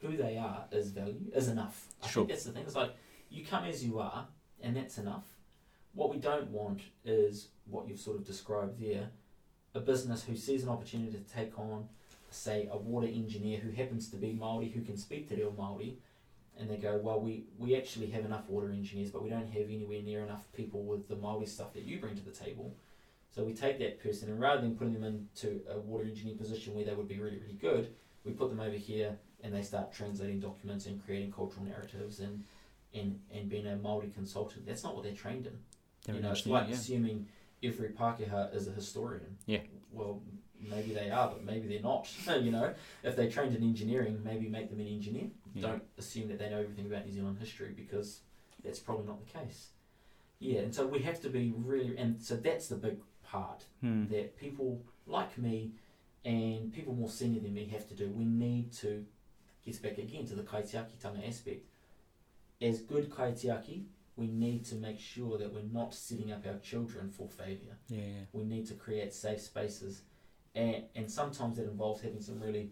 who they are is value, is enough. I Sure. think that's the thing. It's like you come as you are, and that's enough. What we don't want is what you've sort of described there a business who sees an opportunity to take on, say, a water engineer who happens to be Maori who can speak te reo Maori, and they go, well, we, we actually have enough water engineers, but we don't have anywhere near enough people with the Maori stuff that you bring to the table. So we take that person, and rather than putting them into a water engineer position where they would be really, really good, we put them over here, and they start translating documents and creating cultural narratives and and, and being a Maori consultant. That's not what they're trained in. They're you know, it's like yeah. assuming every Pākehā is a historian. Yeah. Well, maybe they are, but maybe they're not. you know, if they trained in engineering, maybe make them an engineer. Yeah. Don't assume that they know everything about New Zealand history because that's probably not the case. Yeah, and so we have to be really, and so that's the big part Hmm. that people like me and people more senior than me have to do. We need to get back again to the kaitiakitanga aspect. As good kaitiaki, we need to make sure that we're not setting up our children for failure. Yeah, yeah. We need to create safe spaces, and and sometimes that involves having some really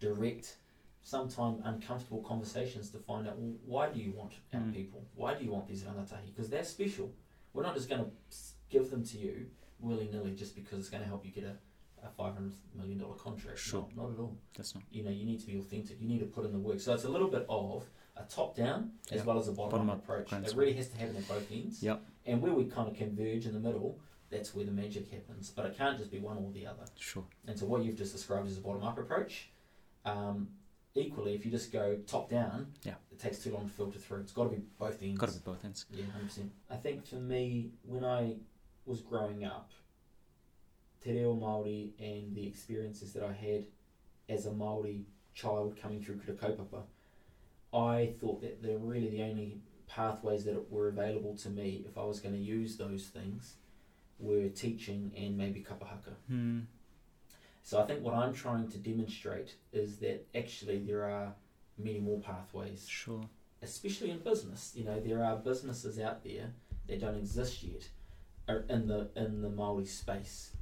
direct, sometimes uncomfortable conversations to find out well, why do you want our Mm. people? Why do you want these rangatahi? Because they're special. We're not just going to give them to you willy nilly just because it's going to help you get a, a five hundred million dollar contract. Sure. No, not at all. That's not. You know, you need to be authentic. You need to put in the work. So it's a little bit of a top down as Yeah. well as a bottom, Bottom up approach. It really has to happen at both ends. Yep. And where we kind of converge in the middle, that's where the magic happens. But it can't just be one or the other. Sure. And so what you've just described is a bottom up approach. Um, equally, if you just go top down, Yeah. it takes too long to filter through. It's got to be both ends. Got to be both ends. Yeah, hundred percent. I think for me, when I was growing up, Te Reo Māori and the experiences that I had as a Māori child coming through Kura Kaupapa, I thought that they're really the only pathways that were available to me if I was going to use those things were teaching and maybe kapahaka. Hmm. So I think what I'm trying to demonstrate is that actually there are many more pathways, Sure. especially in business. You know, there are businesses out there that don't exist yet, are in the in the Maori space,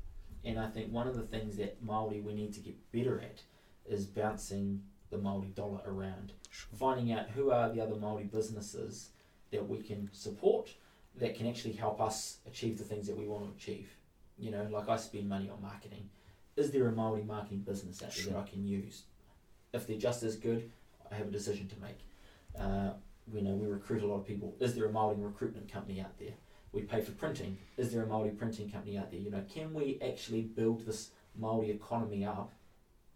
and I think one of the things that Maori we need to get better at is bouncing the Maori dollar around, Sure. finding out who are the other Maori businesses that we can support that can actually help us achieve the things that we want to achieve. You know, like I spend money on marketing. Is there a Maori marketing business out there Sure. that I can use? If they're just as good, I have a decision to make. Uh, you know, we recruit a lot of people. Is there a Maori recruitment company out there? We pay for printing. Is there a Maori printing company out there? You know, can we actually build this Maori economy up,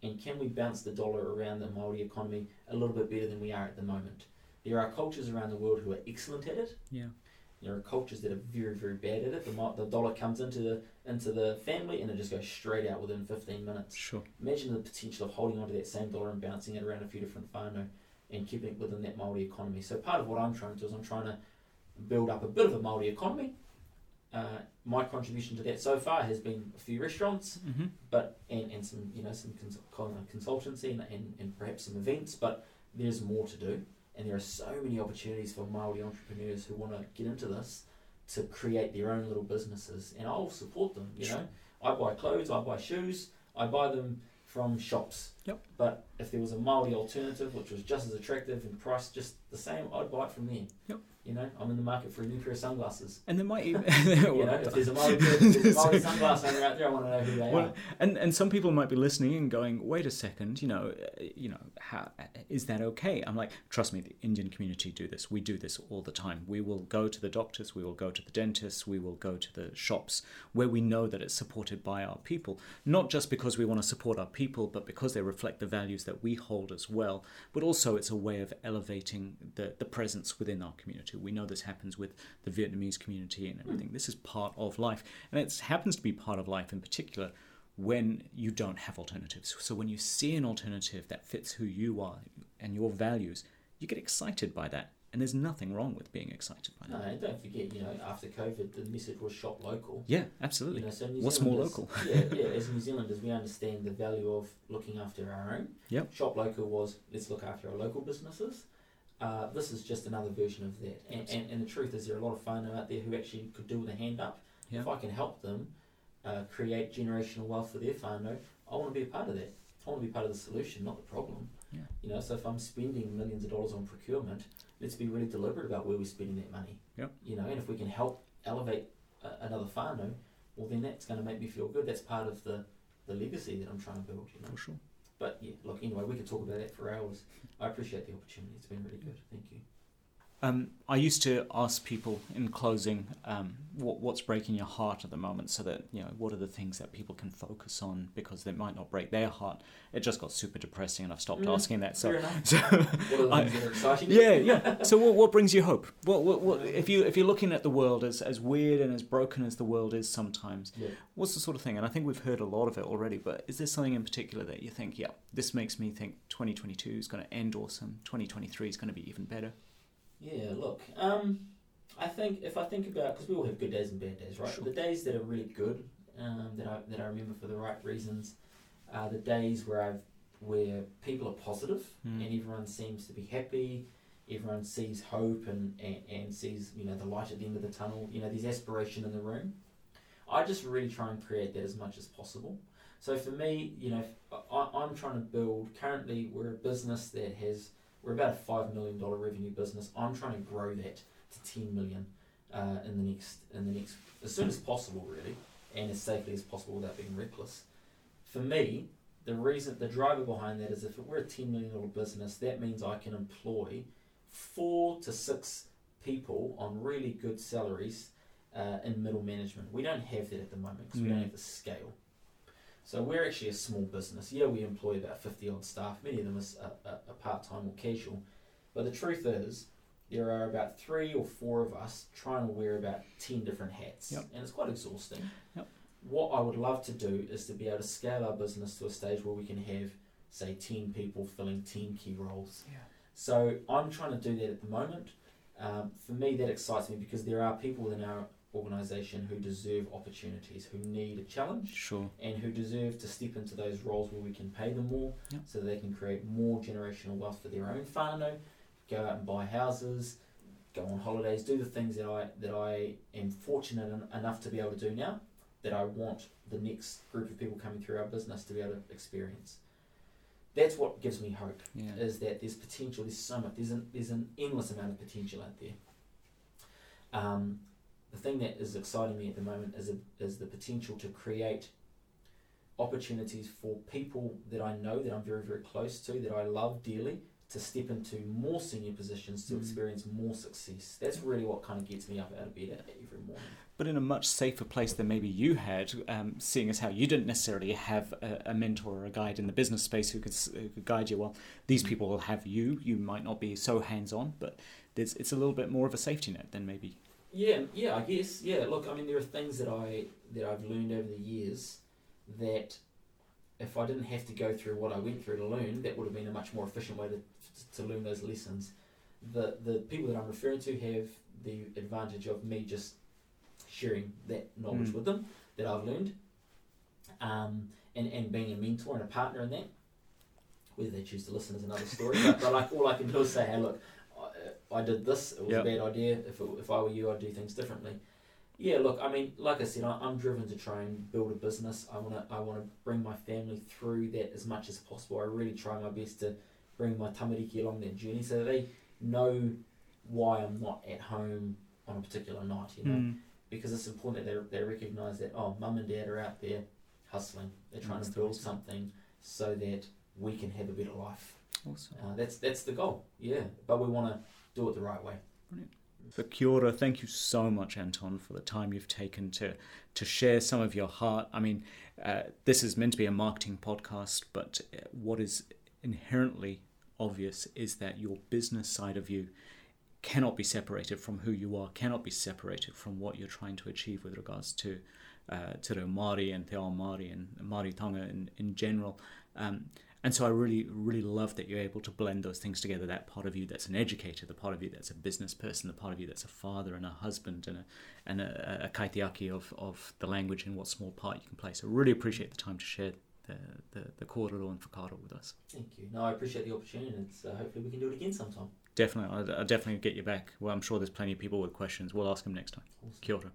and can we bounce the dollar around the Maori economy a little bit better than we are at the moment? There are cultures around the world who are excellent at it. Yeah. There are cultures that are very, very bad at it. The, the dollar comes into the into the family and it just goes straight out within 15 minutes. Sure. Imagine the potential of holding onto that same dollar and bouncing it around a few different whānau and keeping it within that Māori economy. So part of what I'm trying to do is I'm trying to build up a bit of a Māori economy. Uh, my contribution to that so far has been a few restaurants, Mm-hmm. but and, and some you know some cons- con- consultancy and, and, and perhaps some events, but there's more to do, and there are so many opportunities for Maori entrepreneurs who want to get into this to create their own little businesses, and I'll support them. You know, I buy clothes, I buy shoes, I buy them from shops. Yep. But if there was a Maori alternative which was just as attractive and priced just the same, I'd buy it from there. Yep. You know, I'm in the market for a new pair of sunglasses. And there might even You know, if there's a Maori, if there's a Maori sunglass owner out there, I want to know who they Well, are. and and some people might be listening and going, "Wait a second, you know, uh, you know, how is that okay?" I'm like, "Trust me, the Indian community do this. We do this all the time. We will go to the doctors, we will go to the dentists, we will go to the shops where we know that it's supported by our people, not just because we want to support our people, but because they reflect the values that we hold as well. But also, it's a way of elevating the the presence within our community. We know this happens with the Vietnamese community and everything. This is part of life, and it happens to be part of life in particular when you don't have alternatives. So when you see an alternative that fits who you are and your values, you get excited by that. And there's nothing wrong with being excited by No, that. and don't forget, you know, after COVID, the message was shop local. Yeah, absolutely. You know, so What's more local? yeah, yeah. As New Zealanders, we understand the value of looking after our own. Yep. Shop local was let's look after our local businesses. Uh, this is just another version of that. And, and, and the truth is, there are a lot of whānau out there who actually could do with a hand up. Yeah. If I can help them uh, create generational wealth for their whānau, I want to be a part of that. I want to be part of the solution, not the problem. Yeah. You know, so if I'm spending millions of dollars on procurement, let's be really deliberate about where we're spending that money. Yep. You know, and if we can help elevate uh, another whānau, well, then that's going to make me feel good. That's part of the, the legacy that I'm trying to build, you know. For sure. But yeah, look, anyway, we could talk about that for hours. I appreciate the opportunity. It's been really good. Thank you. Um, I used to ask people in closing um, what, what's breaking your heart at the moment, so that you know what are the things that people can focus on because they might not break their heart. It just got super depressing, and I've stopped Mm, asking that. So, so What are the I- that are exciting? yeah, yeah. So what, what brings you hope? What, what, what, if you if you're looking at the world as as weird and as broken as the world is sometimes, Yeah. what's the sort of thing? And I think we've heard a lot of it already. But is there something in particular that you think, yeah, this makes me think 2022 is going to end awesome. 2023 is going to be even better. Yeah, look, um, I think if I think about because we all have good days and bad days, right? Sure. The days that are really good, um, that I that I remember for the right reasons, are the days where I've where people are positive Mm. and everyone seems to be happy. Everyone sees hope and, and, and sees you know the light at the end of the tunnel. You know, there's aspiration in the room. I just really try and create that as much as possible. So for me, you know, I, I'm trying to build. Currently, we're a business that has we're about a five million dollar revenue business. I'm trying to grow that to ten million uh, in the next in the next as soon as possible, really, and as safely as possible without being reckless. For me, the reason the driver behind that is if we're a ten million dollar business, that means I can employ four to six people on really good salaries uh, in middle management. We don't have that at the moment because we Mm. don't have the scale. So we're actually a small business. Yeah, we employ about 50 odd staff. Many of them are, are, are part time or casual. But the truth is, there are about three or four of us trying to wear about 10 different hats. Yep. And it's quite exhausting. Yep. What I would love to do is to be able to scale our business to a stage where we can have, say, 10 people filling 10 key roles. Yeah. So I'm trying to do that at the moment. Um, for me, that excites me because there are people within our organisation who deserve opportunities, who need a challenge Sure. and who deserve to step into those roles where we can pay them more Yep. so they can create more generational wealth for their own whānau, go out and buy houses, go on holidays, do the things that I that I am fortunate en- enough to be able to do now that I want the next group of people coming through our business to be able to experience. That's what gives me hope Yeah. is that there's potential, there's so much, there's an, there's an endless amount of potential out there. Um, the thing that is exciting me at the moment is, a, is the potential to create opportunities for people that I know, that I'm very, very close to, that I love dearly, to step into more senior positions, to Mm. experience more success. That's really what kind of gets me up out of bed every morning. But in a much safer place than maybe you had, um, seeing as how you didn't necessarily have a, a mentor or a guide in the business space who could, who could guide you. Well, these people will have you. You might not be so hands on, but it's a little bit more of a safety net than maybe. Yeah, yeah, I guess. Yeah, look, I mean, there are things that I that I've learned over the years that if I didn't have to go through what I went through to learn, that would have been a much more efficient way to to learn those lessons. The the people that I'm referring to have the advantage of me just sharing that knowledge Mm. with them that I've learned, um, and and being a mentor and a partner in that. Whether they choose to listen is another story, but, but like all I can do is say, hey, look, I, did this. It was Yep. a bad idea. If, it, if I were you, I'd do things differently. Yeah, look, I mean, like I said, I, I'm driven to try and build a business. I wanna, I wanna bring my family through that as much as possible. I really try my best to bring my tamariki along that journey so that they know why I'm not at home on a particular night. You know, Mm. because it's important that they, they recognise that oh, mum and dad are out there hustling. They're trying That's to build something so that we can have a better life. Awesome. Uh, that's that's the goal. Yeah, but we want to do it the right way. So kia ora, thank you so much, Anton, for the time you've taken to to share some of your heart. I mean, uh, this is meant to be a marketing podcast, but uh, what is inherently obvious is that your business side of you cannot be separated from who you are, cannot be separated from what you're trying to achieve with regards to uh, to the Māori and Te Ao Māori and Māoritanga in, in general. Um, and so I really, really love that you're able to blend those things together. That part of you that's an educator, the part of you that's a business person, the part of you that's a father and a husband and a and a, a kaitiaki of, of the language and what small part you can play. So really appreciate the time to share the the, the and whakaaro with us. Thank you. No, I appreciate the opportunity, and uh, hopefully we can do it again sometime. Definitely, I'll, I'll definitely get you back. Well, I'm sure there's plenty of people with questions. We'll ask them next time. Awesome. Kia ora.